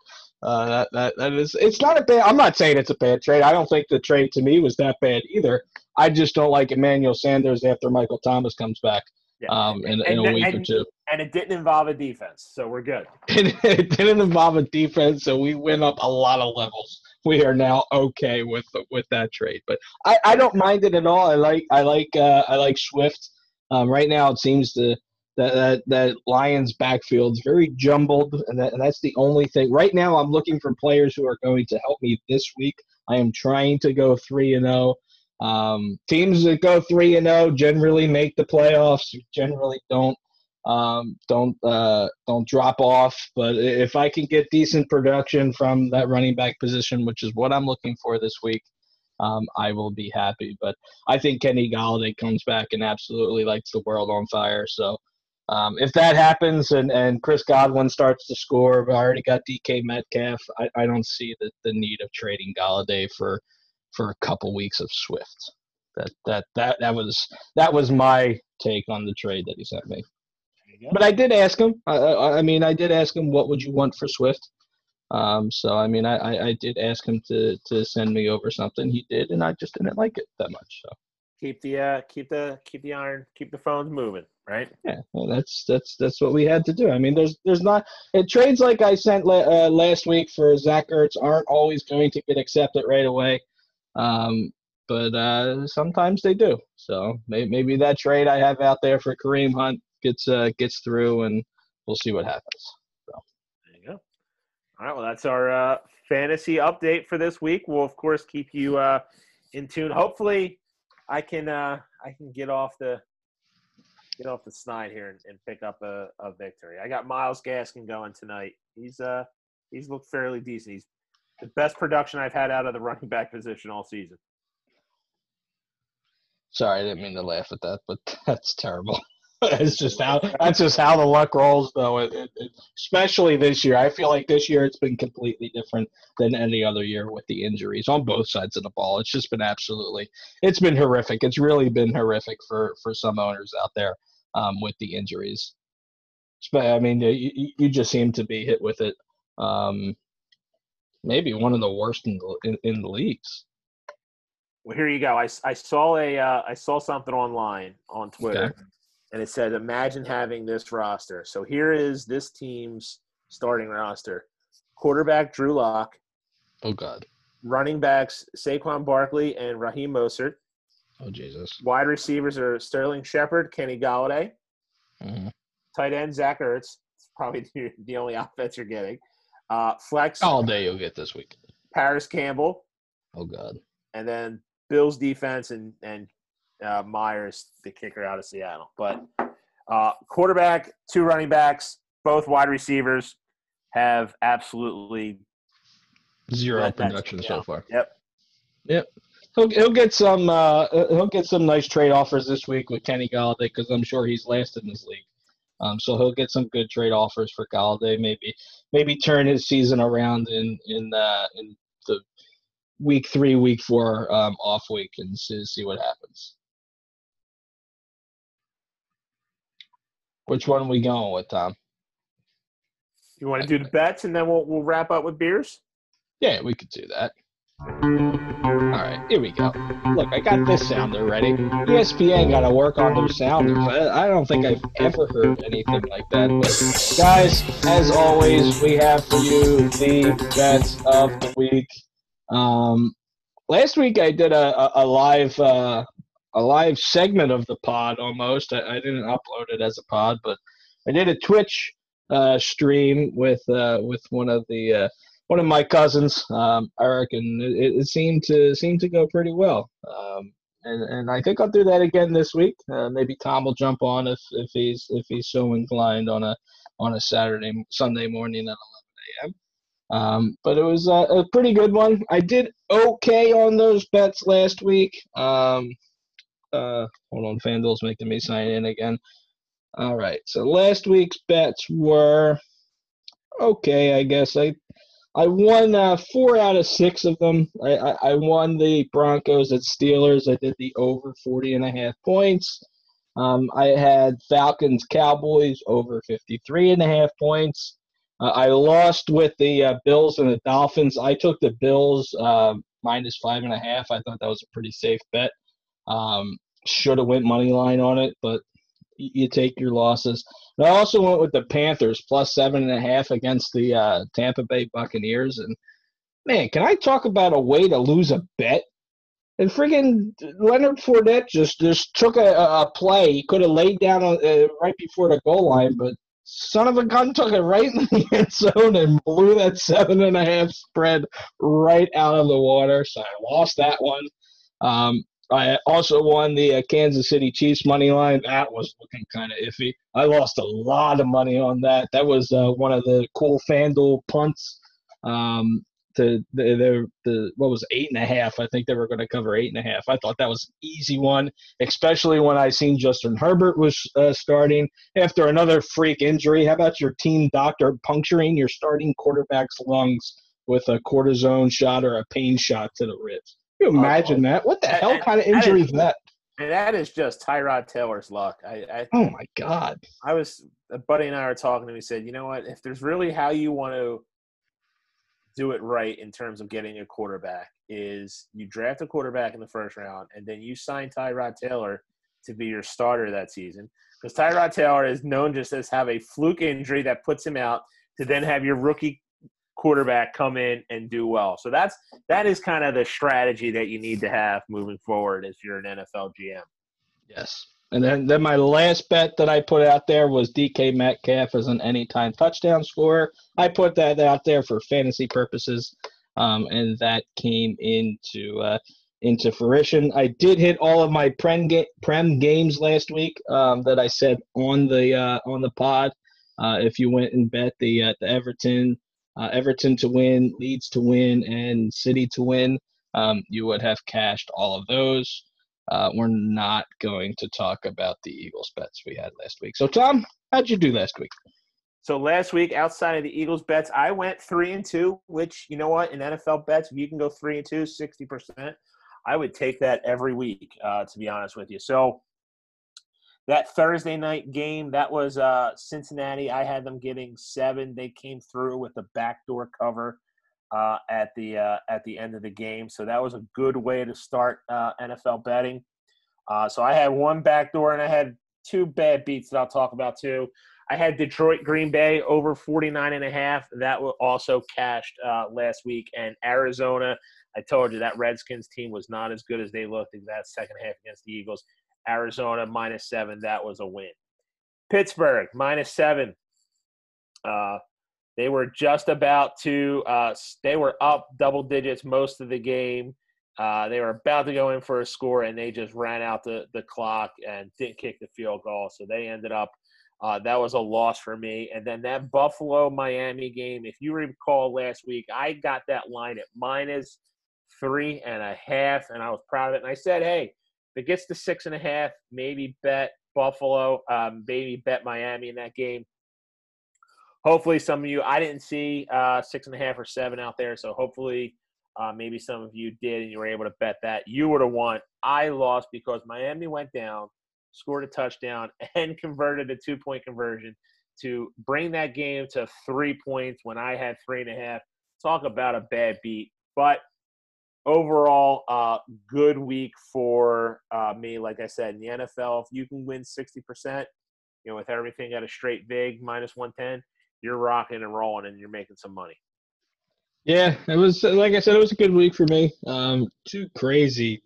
Uh, that that that is. It's not a bad. I'm not saying it's a bad trade. I don't think the trade to me was that bad either. I just don't like Emmanuel Sanders after Michael Thomas comes back yeah. um, in, in And- a week or two. and it didn't involve a defense, so we're good. It, it didn't involve a defense, so we went up a lot of levels. We are now okay with with that trade, but I, I don't mind it at all. I like I like uh, I like Swift. Um, right now, it seems to that that that Lions backfield is very jumbled, and that and that's the only thing. Right now, I'm looking for players who are going to help me this week. I am trying to go three and zero. Um, teams that go three and zero generally make the playoffs. Generally, don't um, don't uh, don't drop off. But if I can get decent production from that running back position, which is what I'm looking for this week, um, I will be happy. But I think Kenny Golladay comes back and absolutely lights the world on fire. So um, if that happens and, and Chris Godwin starts to score, I already got DK Metcalf. I, I don't see the, the need of trading Golladay for for a couple weeks of Swift. That that that that was that was my take on the trade that he sent me. But I did ask him. I, I, I mean, I did ask him what would you want for Swift. Um, so I mean, I, I, I did ask him to to send me over something. He did, and I just didn't like it that much. So Keep the, uh, keep the, keep the iron, keep the phones moving, right? yeah, well, that's that's that's what we had to do. I mean, there's there's not it, trades like I sent la- uh, last week for Zach Ertz aren't always going to get accepted right away. Um, but uh, sometimes they do. So maybe, maybe that trade I have out there for Kareem Hunt gets uh, gets through, and we'll see what happens. All right. Well, that's our uh, fantasy update for this week. We'll of course keep you uh, in tune. Hopefully, I can uh, I can get off the get off the snide here and, and pick up a, a victory. I got Myles Gaskin going tonight. He's uh he's looked fairly decent. He's the best production I've had out of the running back position all season. Sorry, I didn't mean to laugh at that, but that's terrible. it's just how that's just how the luck rolls, though. It, it, it, especially this year, I feel like this year it's been completely different than any other year with the injuries on both sides of the ball. It's just been absolutely, it's been horrific. It's really been horrific for for some owners out there um, with the injuries. But I mean, you, you- just seem to be hit with it. Um, maybe one of the worst in the in, in the leagues. Well, here you go. I, I saw a uh, I saw something online on Twitter, Okay. And it said, "Imagine having this roster." So here is this team's starting roster: quarterback Drew Lock, Oh God. running backs Saquon Barkley and Raheem Mostert, Oh Jesus. wide receivers are Sterling Shepard, Kenny Golladay, Mhm. tight end Zach Ertz. It's probably the, the only offense you're getting. Uh, flex All day you'll get this week. Parris Campbell, Oh God. and then Bills defense and and uh, Myers, the kicker out of Seattle. But uh, quarterback, two running backs, both wide receivers have absolutely Zero production so far. Yep. He'll, he'll get some uh, he'll get some nice trade offers this week with Kenny Golladay because I'm sure he's last in this league. Um, so he'll get some good trade offers for Golladay. Maybe maybe turn his season around in in uh, in the week three, week four um, off week and see, see what happens. Which one are we going with, Tom? You want to do the bets and then we'll we'll wrap up with beers? Yeah, we could do that. All right, here we go. Look, I got this sounder ready. ESPN got to work on their sounders. I, I don't think I've ever heard anything like that. But guys, as always, we have for you the bets of the week. Um, last week I did a, a, a live uh, a live segment of the pod almost. I, I didn't upload it as a pod, but I did a Twitch uh, stream with uh, with one of the uh, one of my cousins, um, Eric, and it, it seemed to seemed to go pretty well. Um, and and I think I'll do that again this week. Uh, maybe Tom will jump on if, if he's if he's so inclined on a on a Saturday Sunday morning at 11 a.m. Um, but it was a, a pretty good one. I did okay on those bets last week. Um, uh, hold on, FanDuel's making me sign in again. All right, so last week's bets were okay. I guess I I won uh, four out of six of them. I, I, I won the Broncos at Steelers. I did the over 40 and a half points. Um, I had Falcons Cowboys over 53 and a half points. Uh, I lost with the uh, Bills and the Dolphins. I took the Bills uh, minus five and a half. I thought that was a pretty safe bet. Um, Should have went money line on it, but you take your losses. And I also went with the Panthers plus seven and a half against the uh, Tampa Bay Buccaneers. And man, can I talk about a way to lose a bet? And friggin' Leonard Fournette just just took a, a a play. He could have laid down on, uh, right before the goal line, but son of a gun took it right in the end zone and blew that seven and a half spread right out of the water. So I lost that one. Um, I also won the uh, Kansas City Chiefs money line. That was looking kind of iffy. I lost a lot of money on that. That was uh, one of the cool FanDuel punts. Um, to the, the the what was eight and a half? I think they were going to cover eight and a half. I thought that was easy one, especially when I seen Justin Herbert was uh, starting after another freak injury. How about your team doctor puncturing your starting quarterback's lungs with a cortisone shot or a pain shot to the ribs? You oh, imagine that? What the That- hell kind of injury is- that? And that is just Tyrod Taylor's luck. I, I Oh my god! I was a buddy and I were talking and we said, you know what, if there's really how you want to do it right in terms of getting a quarterback is you draft a quarterback in the first round and then you sign Tyrod Taylor to be your starter that season. Because Tyrod Taylor is known just as have a fluke injury that puts him out to then have your rookie quarterback come in and do well. So that's that is kind of the strategy that you need to have moving forward if you're an NFL GM. Yes. And then, then my last bet that I put out there was DK Metcalf as an anytime touchdown scorer. I put that out there for fantasy purposes, um, and that came into uh, into fruition. I did hit all of my prem ga- prem games last week um, that I said on the uh, on the pod. Uh, if you went and bet the uh, the Everton uh, Everton to win, Leeds to win, and City to win, um, you would have cashed all of those. Uh, we're not going to talk about the Eagles bets we had last week. So, Tom, how'd you do last week? So last week, outside of the Eagles bets, I went three and two. Which you know what, in NFL bets, if you can go three and two, 60 percent, I would take that every week. Uh, to be honest with you, so that Thursday night game, that was uh, Cincinnati. I had them getting seven. They came through with a backdoor cover uh, at the uh, at the end of the game. So that was a good way to start uh, NFL betting. Uh, so I had one backdoor and I had two bad beats that I'll talk about too. I had Detroit Green Bay over 49 and a half. That was also cashed uh, last week. And Arizona, I told you that Redskins team was not as good as they looked in that second half against the Eagles. Arizona minus seven, that was a win. Pittsburgh minus seven. Uh, they were just about to. Uh, they were up double digits most of the game. Uh, they were about to go in for a score, and they just ran out the, the clock and didn't kick the field goal. So they ended up Uh, that was a loss for me. And then that Buffalo Miami game, if you recall last week, I got that line at minus three and a half, and I was proud of it. And I said, hey, if it gets to six and a half, maybe bet Buffalo, um, maybe bet Miami in that game. Hopefully, some of you, I didn't see uh, six and a half or seven out there, so hopefully, uh, maybe some of you did and you were able to bet that. You would have won. I lost because Miami went down scored a touchdown, and converted a two point conversion to bring that game to three points when I had three and a half. Talk about a bad beat. But overall, uh, good week for uh, me. Like I said, in the NFL, if you can win 60%, you know, with everything at a straight vig minus 110, you're rocking and rolling and you're making some money. Yeah, it was like I said, it was a good week for me. Um, two crazy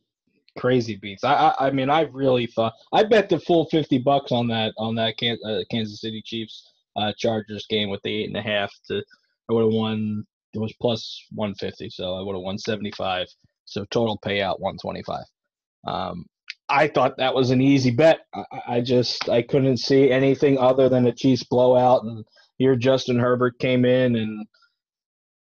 crazy beats. I, I, I mean, I really thought I bet the full fifty bucks on that on that uh, Kansas City Chiefs uh, Chargers game with the eight and a half. To I would have won. It was plus one fifty, so I would have won seventy five. So total payout one twenty five. Um, I thought that was an easy bet. I, I just I couldn't see anything other than a Chiefs blowout, and here Justin Herbert came in and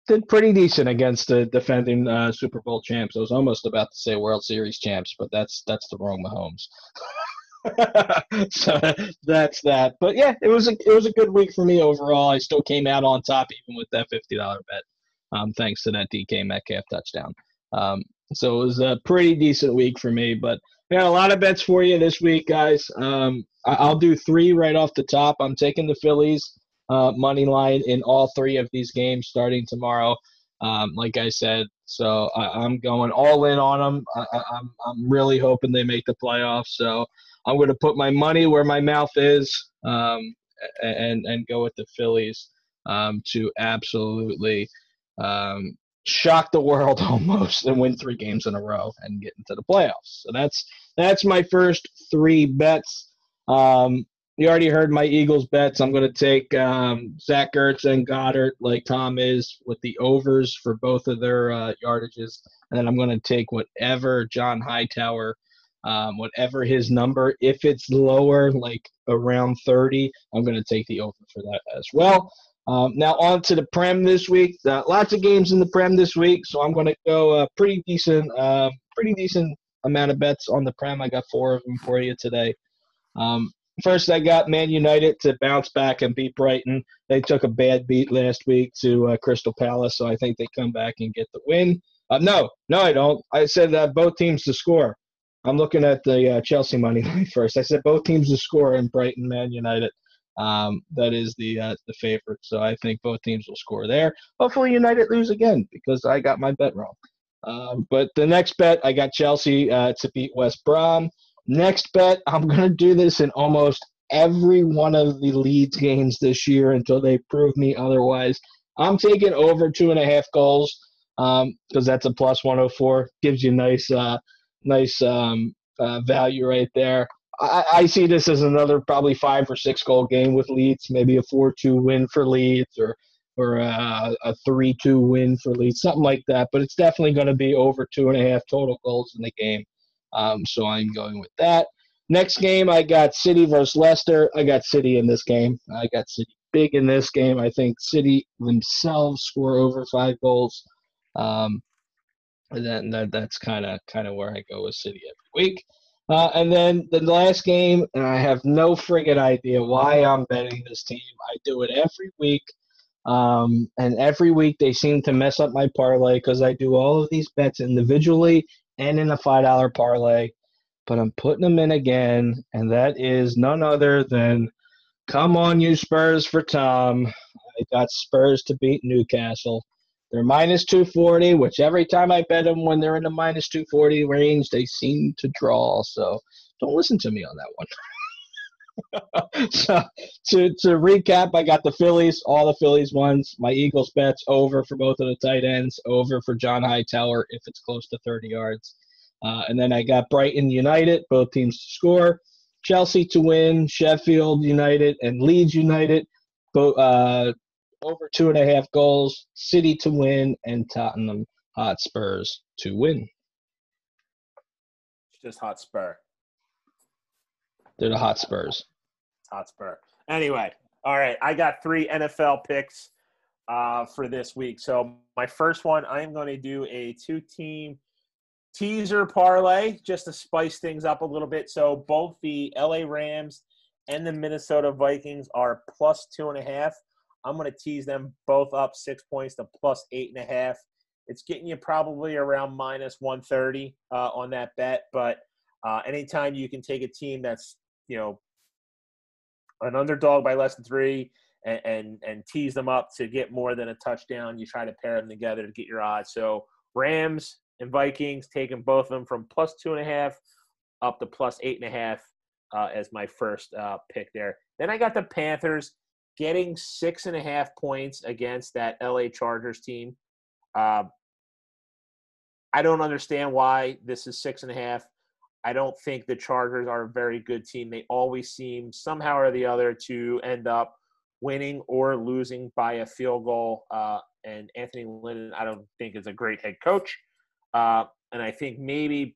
did pretty decent against the defending uh, Super Bowl champs. I was almost about to say World Series champs, but that's that's the wrong Mahomes. so that's that. But yeah, it was a it was a good week for me overall. I still came out on top even with that fifty dollar bet, um, thanks to that DK Metcalf touchdown. Um, so it was a pretty decent week for me. But we got a lot of bets for you this week, guys. Um, I'll do three right off the top. I'm taking the Phillies uh, money line in all three of these games starting tomorrow. Um, like I said, so I, am going all in on them. I, am I'm, I'm really hoping they make the playoffs. So I'm going to put my money where my mouth is um, and and go with the Phillies um, to absolutely um, shock the world almost and win three games in a row and get into the playoffs. So that's that's my first three bets. Um, you already heard my Eagles bets. I'm going to take um, Zach Ertz and Goedert, like Tom is, with the overs for both of their uh, yardages. And then I'm going to take whatever John Hightower, um, whatever his number, if it's lower, like around 30, I'm going to take the over for that as well. Um, now on to the Prem this week. Uh, lots of games in the Prem this week, so I'm going to go uh, pretty decent, uh, pretty decent amount of bets on the Prem. I got four of them for you today. Um, First, I got Man United to bounce back and beat Brighton. They took a bad beat last week to uh, Crystal Palace, so I think they come back and get the win. Uh, no, no, I don't. I said uh, both teams to score. I'm looking at the uh, Chelsea money line first. I said both teams to score in Brighton, Man United. Um, that is the uh, the favorite, so I think both teams will score there. Hopefully, United lose again because I got my bet wrong. Um, but the next bet, I got Chelsea uh, to beat West Brom. Next bet, I'm going to do this in almost every one of the Leeds games this year until they prove me otherwise. I'm taking over two and a half goals because um, that's a plus 104. Gives you nice, uh, nice um, uh, value right there. I, I, see this as another probably five or six goal game with Leeds, maybe a 4 2 win for Leeds or or a, a 3 2 win for Leeds, something like that. But it's definitely going to be over two and a half total goals in the game. Um, so I'm going with that. Next game, I got City versus Leicester. I got City in this game. I got City big in this game. I think City themselves score over five goals. Um, and then that, that's kind of kind of where I go with City every week. Uh, and then the last game, and I have no friggin' idea why I'm betting this team. I do it every week. Um, and every week they seem to mess up my parlay because I do all of these bets individually and in a five dollar parlay, but I'm putting them in again, and that is none other than come on, you Spurs for Tom. I got Spurs to beat Newcastle. They're minus 240, which every time I bet them when they're in the minus 240 range, they seem to draw. So don't listen to me on that one. so to to recap, I got the Phillies, all the Phillies ones. My Eagles bets over for both of the tight ends, over for John Hightower if it's close to 30 yards. Uh, and then I got Brighton United, both teams to score. Chelsea to win, Sheffield United and Leeds United, both uh, over two and a half goals. City to win and Tottenham Hotspurs to win. Just Hotspur. They're the Hotspurs. Hotspur. Anyway, all right. I got three NFL picks uh, for this week. So my first one, I am going to do a two-team teaser parlay just to spice things up a little bit. So both the LA Rams and the Minnesota Vikings are plus two and a half. I'm going to tease them both up six points to plus eight and a half. It's getting you probably around minus 130 uh, on that bet, but uh, anytime you can take a team that's you know an underdog by less than three and, and and tease them up to get more than a touchdown, you try to pair them together to get your odds. So Rams and Vikings taking both of them from plus two and a half up to plus eight and a half uh, as my first uh, pick there. Then I got the Panthers getting six and a half points against that LA Chargers team. Uh, I don't understand why this is six and a half. I don't think the Chargers are a very good team. They always seem somehow or the other to end up winning or losing by a field goal. Uh, and Anthony Lynn, I don't think is a great head coach. Uh, and I think maybe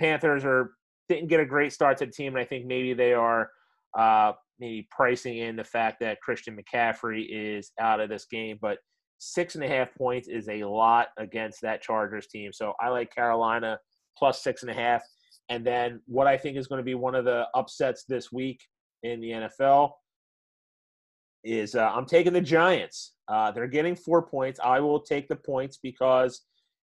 Panthers are didn't get a great start to the team, and I think maybe they are uh, maybe pricing in the fact that Christian McCaffrey is out of this game. But six and a half points is a lot against that Chargers team. So I like Carolina plus six and a half. And then what I think is going to be one of the upsets this week in the NFL is uh, I'm taking the Giants. Uh, they're getting four points. I will take the points because,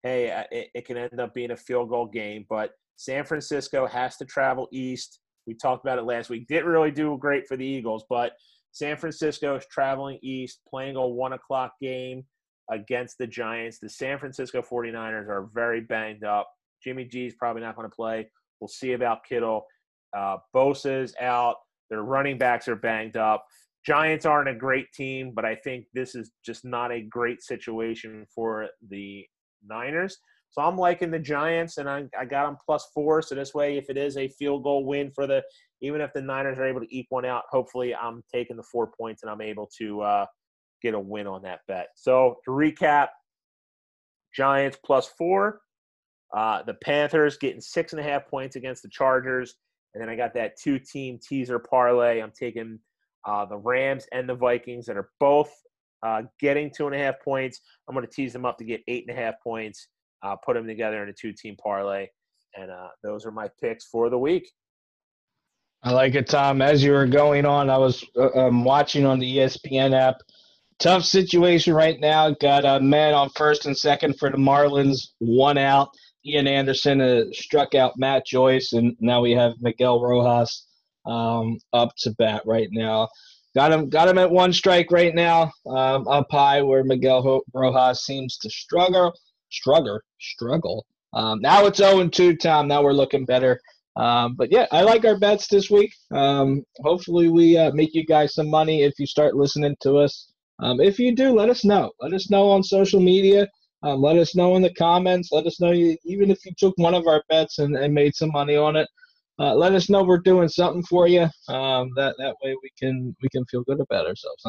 hey, uh, it, it can end up being a field goal game. But San Francisco has to travel east. We talked about it last week. Didn't really do great for the Eagles, but San Francisco is traveling east, playing a one o'clock game against the Giants. The San Francisco 49ers are very banged up. Jimmy G is probably not going to play. We'll see about Kittle. Uh, Bosa's out. Their running backs are banged up. Giants aren't a great team, but I think this is just not a great situation for the Niners. So I'm liking the Giants, and I, I got them plus four. So this way, if it is a field goal win for the, even if the Niners are able to eke one out, hopefully I'm taking the four points and I'm able to uh, get a win on that bet. So to recap, Giants plus four, uh, the Panthers getting six and a half points against the Chargers. And then I got that two team teaser parlay. I'm taking uh, the Rams and the Vikings that are both uh, getting two and a half points. I'm going to tease them up to get eight and a half points, uh, put them together in a two team parlay. And uh, those are my picks for the week. I like it, Tom. As you were going on, I was uh, um, watching on the ESPN app. Tough situation right now. Got a man on first and second for the Marlins, one out. Ian Anderson uh, struck out Matt Joyce, and now we have Miguel Rojas um, up to bat right now. Got him, got him at one strike right now, um, up high where Miguel Rojas seems to struggle, struggle, struggle. Um, now it's 0 2, Tom. Now we're looking better. Um, but yeah, I like our bets this week. Um, hopefully, we uh, make you guys some money if you start listening to us. Um, if you do, let us know. Let us know on social media. Um, let us know in the comments. Let us know you, even if you took one of our bets and, and made some money on it. Uh, let us know we're doing something for you. Um, that that way we can we can feel good about ourselves.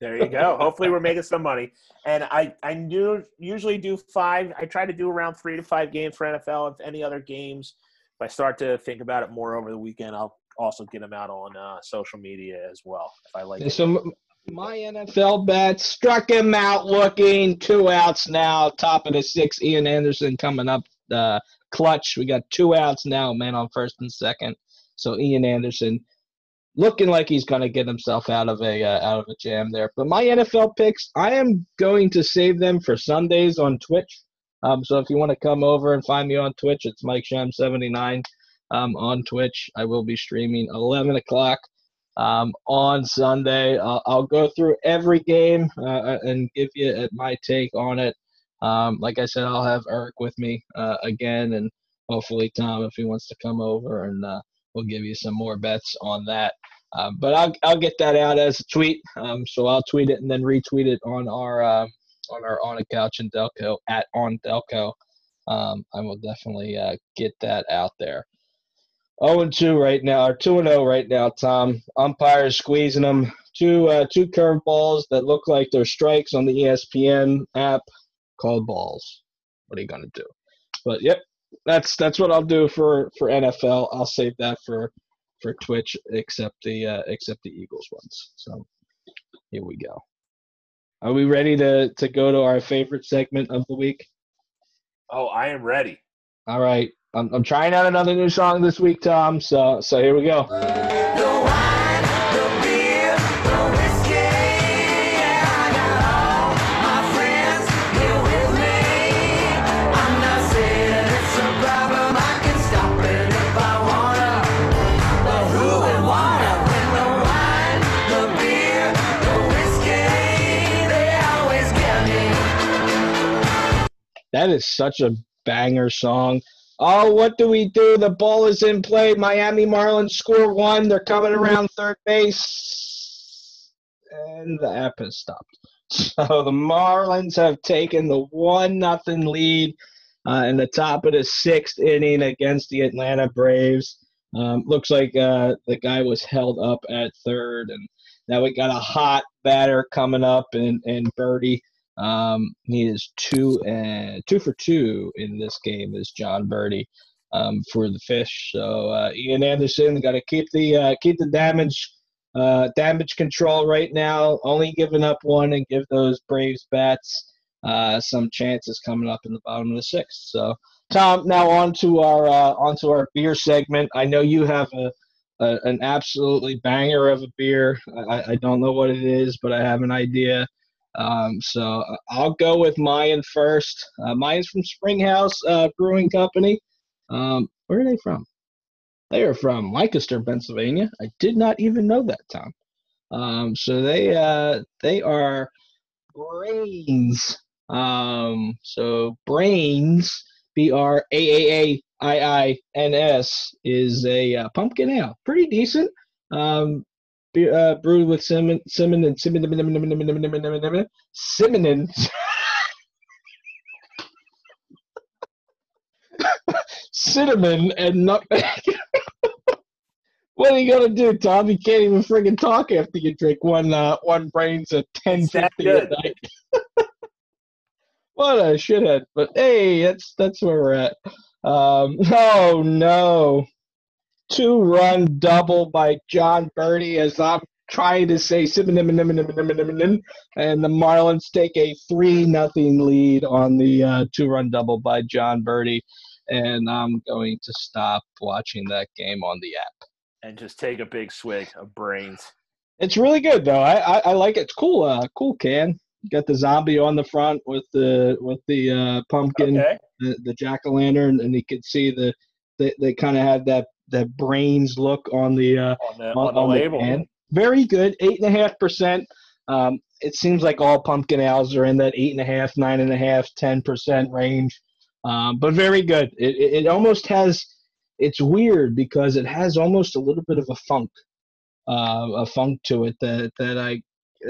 There you go. Hopefully we're making some money. And I I do usually do five. I try to do around three to five games for NFL. If any other games, if I start to think about it more over the weekend, I'll also get them out on uh, social media as well. If I like. So my NFL bet struck him out looking two outs now. Top of the six, Ian Anderson coming up uh, clutch. We got two outs now, man on first and second. So Ian Anderson looking like he's going to get himself out of a uh, out of a jam there. But my NFL picks, I am going to save them for Sundays on Twitch. Um, so if you want to come over and find me on Twitch, it's Mike Sham seventy nine um, on Twitch. I will be streaming eleven o'clock um, on Sunday. I'll, I'll, go through every game uh, uh and give you my take on it. Um, like I said, I'll have Eric with me uh, again, and hopefully Tom, if he wants to come over, and uh, we'll give you some more bets on that. Um, but I'll I'll get that out as a tweet. Um, so I'll tweet it and then retweet it on our uh, on our on a couch and Delco at on Delco. Um, I will definitely uh, get that out there. 0 and 2 right now, or 2 and 0 right now, Tom. Umpires squeezing them. Two uh, two curveballs that look like they're strikes on the ESPN app called balls. What are you gonna do? But yep, that's that's what I'll do for for NFL. I'll save that for for Twitch except the uh, except the Eagles ones. So here we go. Are we ready to to go to our favorite segment of the week? Oh, I am ready. All right. I'm, I'm trying out another new song this week, Tom. So so here we go. That is such a banger song. Oh, what do we do? The ball is in play. Miami Marlins score one. They're coming around third base. And the app has stopped. So the Marlins have taken the one nothing lead uh, in the top of the sixth inning against the Atlanta Braves. Um, looks like uh, the guy was held up at third, and now we got a hot batter coming up, and and Berti. Um, he is two and two for two in this game. Is Jon Berti um, for the Fish? So uh, Ian Anderson got to keep the uh, keep the damage uh, damage control right now. Only giving up one and give those Braves bats uh, some chances coming up in the bottom of the sixth. So Tom, now on to our uh, onto our beer segment. I know you have a, a an absolutely banger of a beer. I, I don't know what it is, but I have an idea. Um, so uh, I'll go with Mayan first. Uh, mine's from Springhouse uh, Brewing Company. Um, where are they from? They are from Lancaster, Pennsylvania. I did not even know that, Tom. Um, so they uh, they are brains. Um, so brains, B R A A A I I N S, is a uh, pumpkin ale. Pretty decent. Um, uh, brewed with cinnamon, cinnamon, and cinnamon, cinnamon, cinnamon, cinnamon, and nutmeg. what are you gonna do, Tom? You can't even friggin' talk after you drink one uh, one brains at ten fifty at night. what a shithead! But hey, that's that's where we're at. Um, oh no, two run double by Jon Berti as I'm trying to say and the Marlins take a three nothing lead on the uh, two run double by Jon Berti, and I'm going to stop watching that game on the app. And just take a big swig of brains. It's really good though. I I, I like it. It's cool. Uh, cool can. Got the zombie on the front with the with the uh, pumpkin, Okay. the, the jack o' lantern, and you could see the they, they kind of had that that brains look on the uh, On the, on, on the label. can. Very good, eight and a half percent. Um, it seems like all pumpkin ales are in that eight and a half, nine and a half, ten percent range. Um, but very good. It, it, it almost has. It's weird because it has almost a little bit of a funk, uh, a funk to it that that I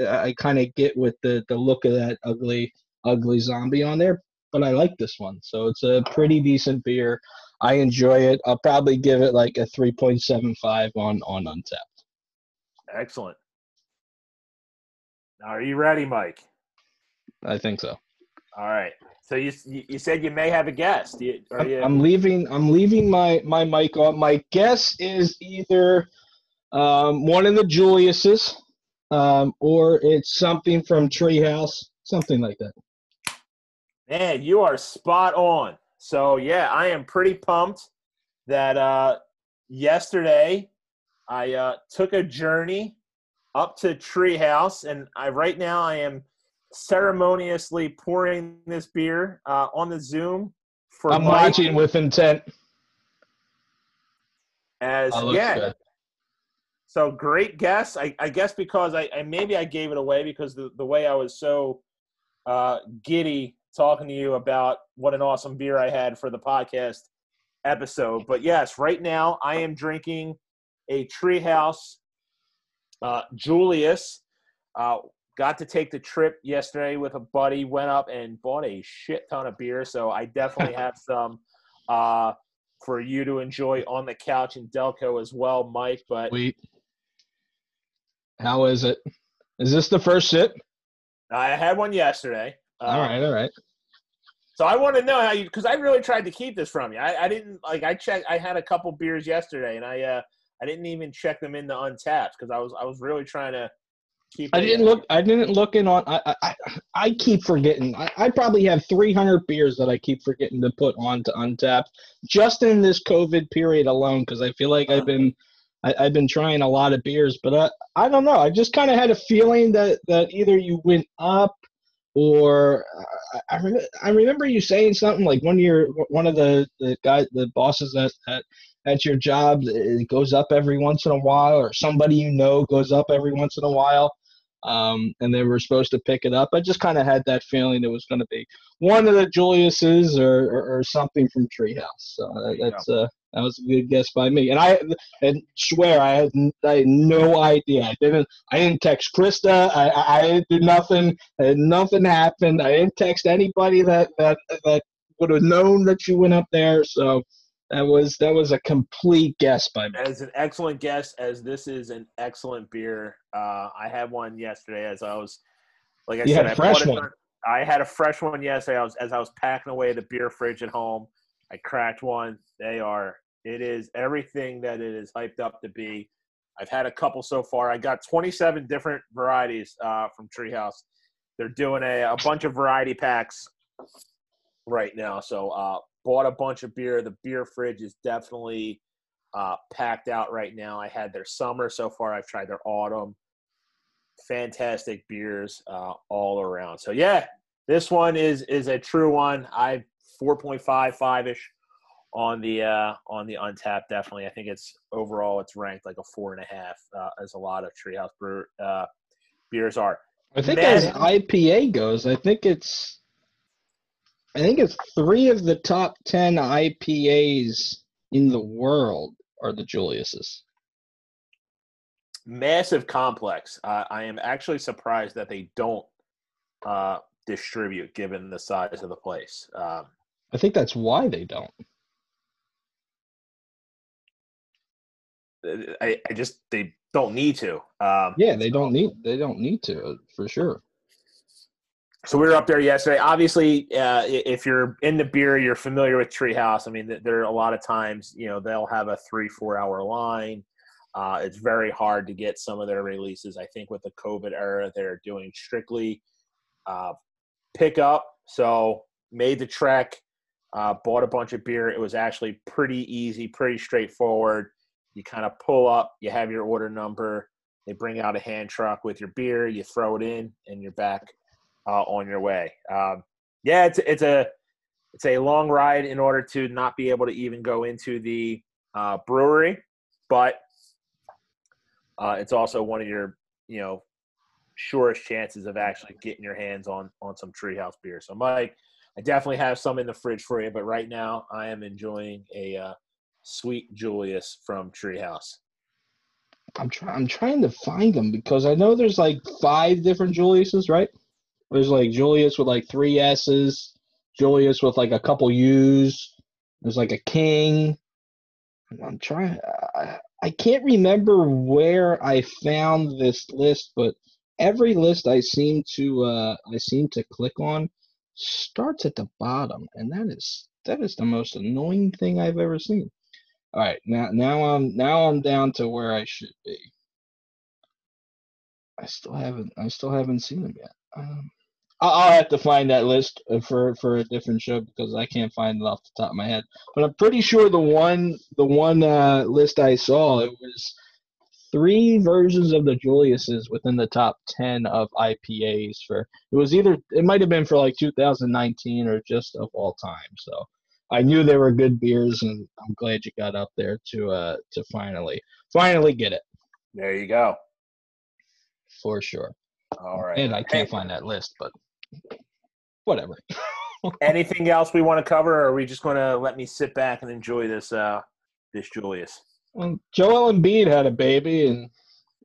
I kind of get with the the look of that ugly ugly zombie on there. But I like this one, so it's a pretty decent beer. I enjoy it. I'll probably give it like a three point seven five on on Untappd. Excellent. Are you ready, Mike? I think so. All right. So you you said you may have a guest. You, are I'm, you, I'm leaving. I'm leaving my my mic on. My guess is either um, one of the Juliuses, um, or it's something from Treehouse, something like that. Man, you are spot on. So yeah, I am pretty pumped that uh, yesterday I uh, took a journey up to Treehouse, and I right now I am ceremoniously pouring this beer uh, on the Zoom for I'm Mike watching with intent. as Oh, yeah. good. So great guess. I, I guess because I, I maybe I gave it away because the, the way I was so uh, giddy talking to you about what an awesome beer I had for the podcast episode. But yes, right now I am drinking a Treehouse uh, Julius. Uh, got to take the trip yesterday with a buddy. Went up and bought a shit ton of beer. So I definitely have some uh, for you to enjoy on the couch in Delco as well, Mike. But Sweet. How is it? Is this the first sip? I had one yesterday. Uh, all right, all right. So I want to know how you, because I really tried to keep this from you. I, I didn't like. I checked. I had a couple beers yesterday, and I uh, I didn't even check them into Untappd because I was I was really trying to keep. I didn't look. I didn't look in on. I I, I keep forgetting. I, I probably have 300 beers that I keep forgetting to put on to Untappd just in this COVID period alone because I feel like I've been. I've been trying a lot of beers, but I, I don't know. I just kind of had a feeling that, that either you went up or uh, I, I, rem- I remember you saying something like one of your one of the, the guys the bosses at, at at your job it goes up every once in a while or somebody you know goes up every once in a while um, and they were supposed to pick it up. I just kind of had that feeling it was going to be one of the Julius's or, or, or something from Treehouse. So that, you that's uh, that was a good guess by me. And I and swear I had, I had no idea. I didn't I didn't text Krista. I, I I didn't do nothing. And nothing happened. I didn't text anybody that that that would have known that you went up there. So that was that was a complete guess by me. As an excellent guess, as this is an excellent beer. Uh, I had one yesterday as I was, like I You said, had I fresh it- one. I had a fresh one yesterday. I was as I was packing away the beer fridge at home. I cracked one. They are. It is everything that it is hyped up to be. I've had a couple so far. I got 27 different varieties uh, from Treehouse. They're doing a, a bunch of variety packs right now. So uh, bought a bunch of beer. The beer fridge is definitely uh, packed out right now. I had their summer so far. I've tried their autumn. Fantastic beers uh, all around. So yeah, this one is is a true one. I 4.55 ish on the uh, on the Untappd. Definitely, I think it's overall it's ranked like a four and a half, uh, as a lot of Treehouse brew uh, beers are. I think Man. as IPA goes, I think it's I think it's three of the top ten IPAs in the world are the Julius's. massive complex. Uh, I am actually surprised that they don't uh, distribute, given the size of the place. Um, I think that's why they don't. I, I just they don't need to. Um, Yeah, they don't need they don't need to for sure. So we were up there yesterday. Obviously, uh, if you're in the beer, you're familiar with Treehouse. I mean, there are a lot of times, you know, they'll have a three, four hour line. Uh, it's very hard to get some of their releases. I think with the COVID era, they're doing strictly uh, pickup. So made the trek, uh, bought a bunch of beer. It was actually pretty easy, pretty straightforward. You kind of pull up, you have your order number. They bring out a hand truck with your beer. You throw it in, and you're back uh, on your way. Um, yeah, it's it's a it's a long ride in order to not be able to even go into the uh, brewery, but uh, it's also one of your you know surest chances of actually getting your hands on on some Treehouse beer. So, Mike, I definitely have some in the fridge for you, but right now I am enjoying a uh, sweet Julius from Treehouse. I'm trying I'm trying to find them because I know there's like five different Julius's, right? There's like Julius with like three S's, Julius with like a couple U's. There's like a King. I'm trying. I, I can't remember where I found this list, but every list I seem to uh, I seem to click on starts at the bottom, and that is that is the most annoying thing I've ever seen. All right, now now I'm now I'm down to where I should be. I still haven't I still haven't seen them yet. Um, I'll, have to find that list uh, for for a different show because I can't find it off the top of my head. But I'm pretty sure the one the one uh, list I saw it was three versions of the Julius's within the top ten of IPAs for it was either it might have been for like 2019 or just of all time. So I knew they were good beers, and I'm glad you got up there to uh to finally finally get it There you go. for sure. All right. And I can't find that list, but whatever. Anything else we want to cover, or are we just going to let me sit back and enjoy this uh, this Julius? Well, Joel Embiid had a baby, and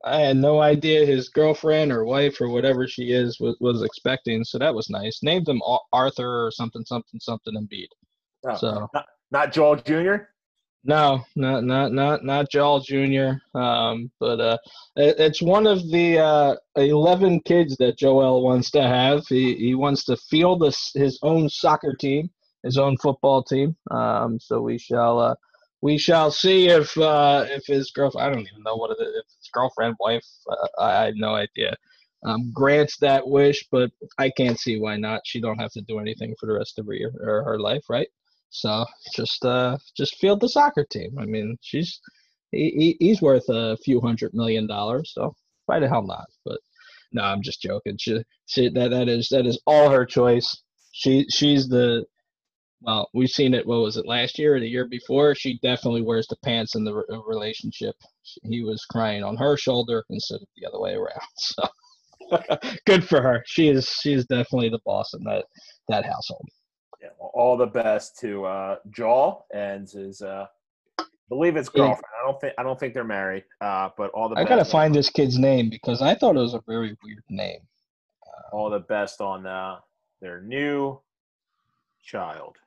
I had no idea his girlfriend or wife or whatever she is was, was expecting. So that was nice. Named him Arthur or something, something, something Embiid. Oh, So Not Joel Jr. no, not not not not Joel Jr. Um, but uh, it, it's one of the uh, eleven kids that Joel wants to have. He he wants to field this, his own soccer team, his own football team. Um, so we shall uh, we shall see if uh, if his girlfriend. I don't even know what it is. If his girlfriend, wife, uh, I, I have no idea. Um, grants that wish, but I can't see why not. She don't have to do anything for the rest of her year or her life, right? So just uh, just field the soccer team. I mean, she's he, he's worth a few hundred million dollars, so why the hell not? But no, I'm just joking. She, she that that is that is all her choice. She she's the well, we've seen it. What was it last year or the year before? She definitely wears the pants in the re- relationship. He was crying on her shoulder instead of the other way around. So good for her. She is she is definitely the boss in that that household. Yeah, well, all the best to uh, Jaw and his, uh, I believe it's girlfriend. I don't think I don't think they're married, uh, but all the I gotta find this kid's name because I thought it was a very weird name. all the best on uh, their new child.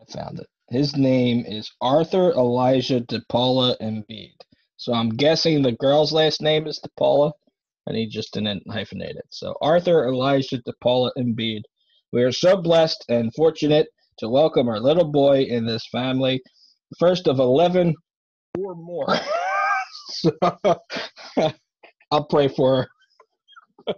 I found it. His name is Arthur Elijah DePaula Embiid. So I'm guessing the girl's last name is DePaula, and he just didn't hyphenate it. So Arthur Elijah DePaula Embiid. We are so blessed and fortunate to welcome our little boy in this family, first of 11 or more. so I'll pray for her.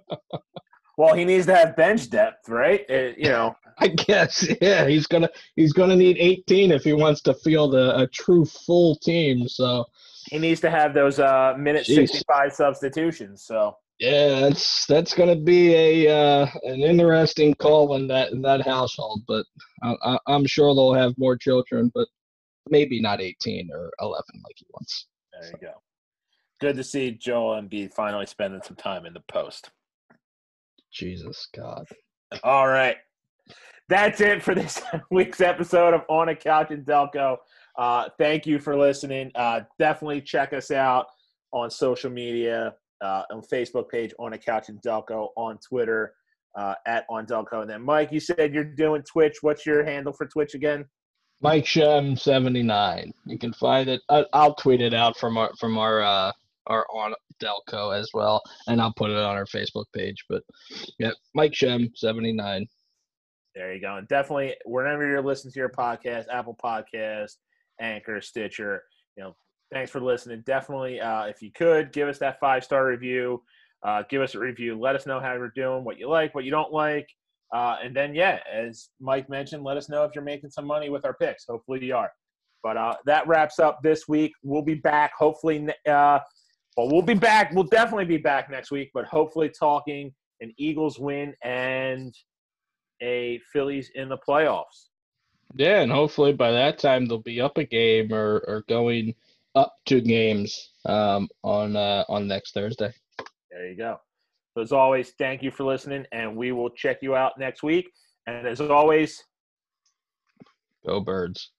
Well, he needs to have bench depth, right? Uh, you know, I guess, yeah, he's gonna he's gonna need 18 if he wants to field a, a true full team. So he needs to have those uh, minute Jeez. 65 substitutions. So yeah, that's that's gonna be a uh, an interesting call in that in that household. But I, I, I'm sure they'll have more children, but maybe not 18 or 11 like he wants. there you go. Good to see Joel Embiid finally spending some time in the post. Jesus God. All right. That's it for this week's episode of On a Couch in Delco. Uh, thank you for listening. Uh, definitely check us out on social media, uh, on Facebook page, On a Couch in Delco, on Twitter, uh, at On Delco. And then, Mike, you said you're doing Twitch. What's your handle for Twitch again? Mike Shem 79. You can find it. I, I'll tweet it out from our from our uh our on Delco as well, and I'll put it on our Facebook page. But yeah, Mike Shem 79. There you go. And definitely, whenever you're listening to your podcast, Apple Podcast, Anchor, Stitcher, you know, thanks for listening. Definitely, uh, if you could, give us that five star review. Uh, give us a review. Let us know how you're doing, what you like, what you don't like. Uh, and then, yeah, as Mike mentioned, let us know if you're making some money with our picks. Hopefully, you are. But uh, that wraps up this week. We'll be back. Hopefully, uh, well, we'll be back. We'll definitely be back next week, but hopefully, talking an Eagles win and a Phillies in the playoffs. Yeah, and hopefully by that time they'll be up a game or, or going up two games um, on uh, on next Thursday. There you go. So as always, thank you for listening, and we will check you out next week. And as always, Go birds.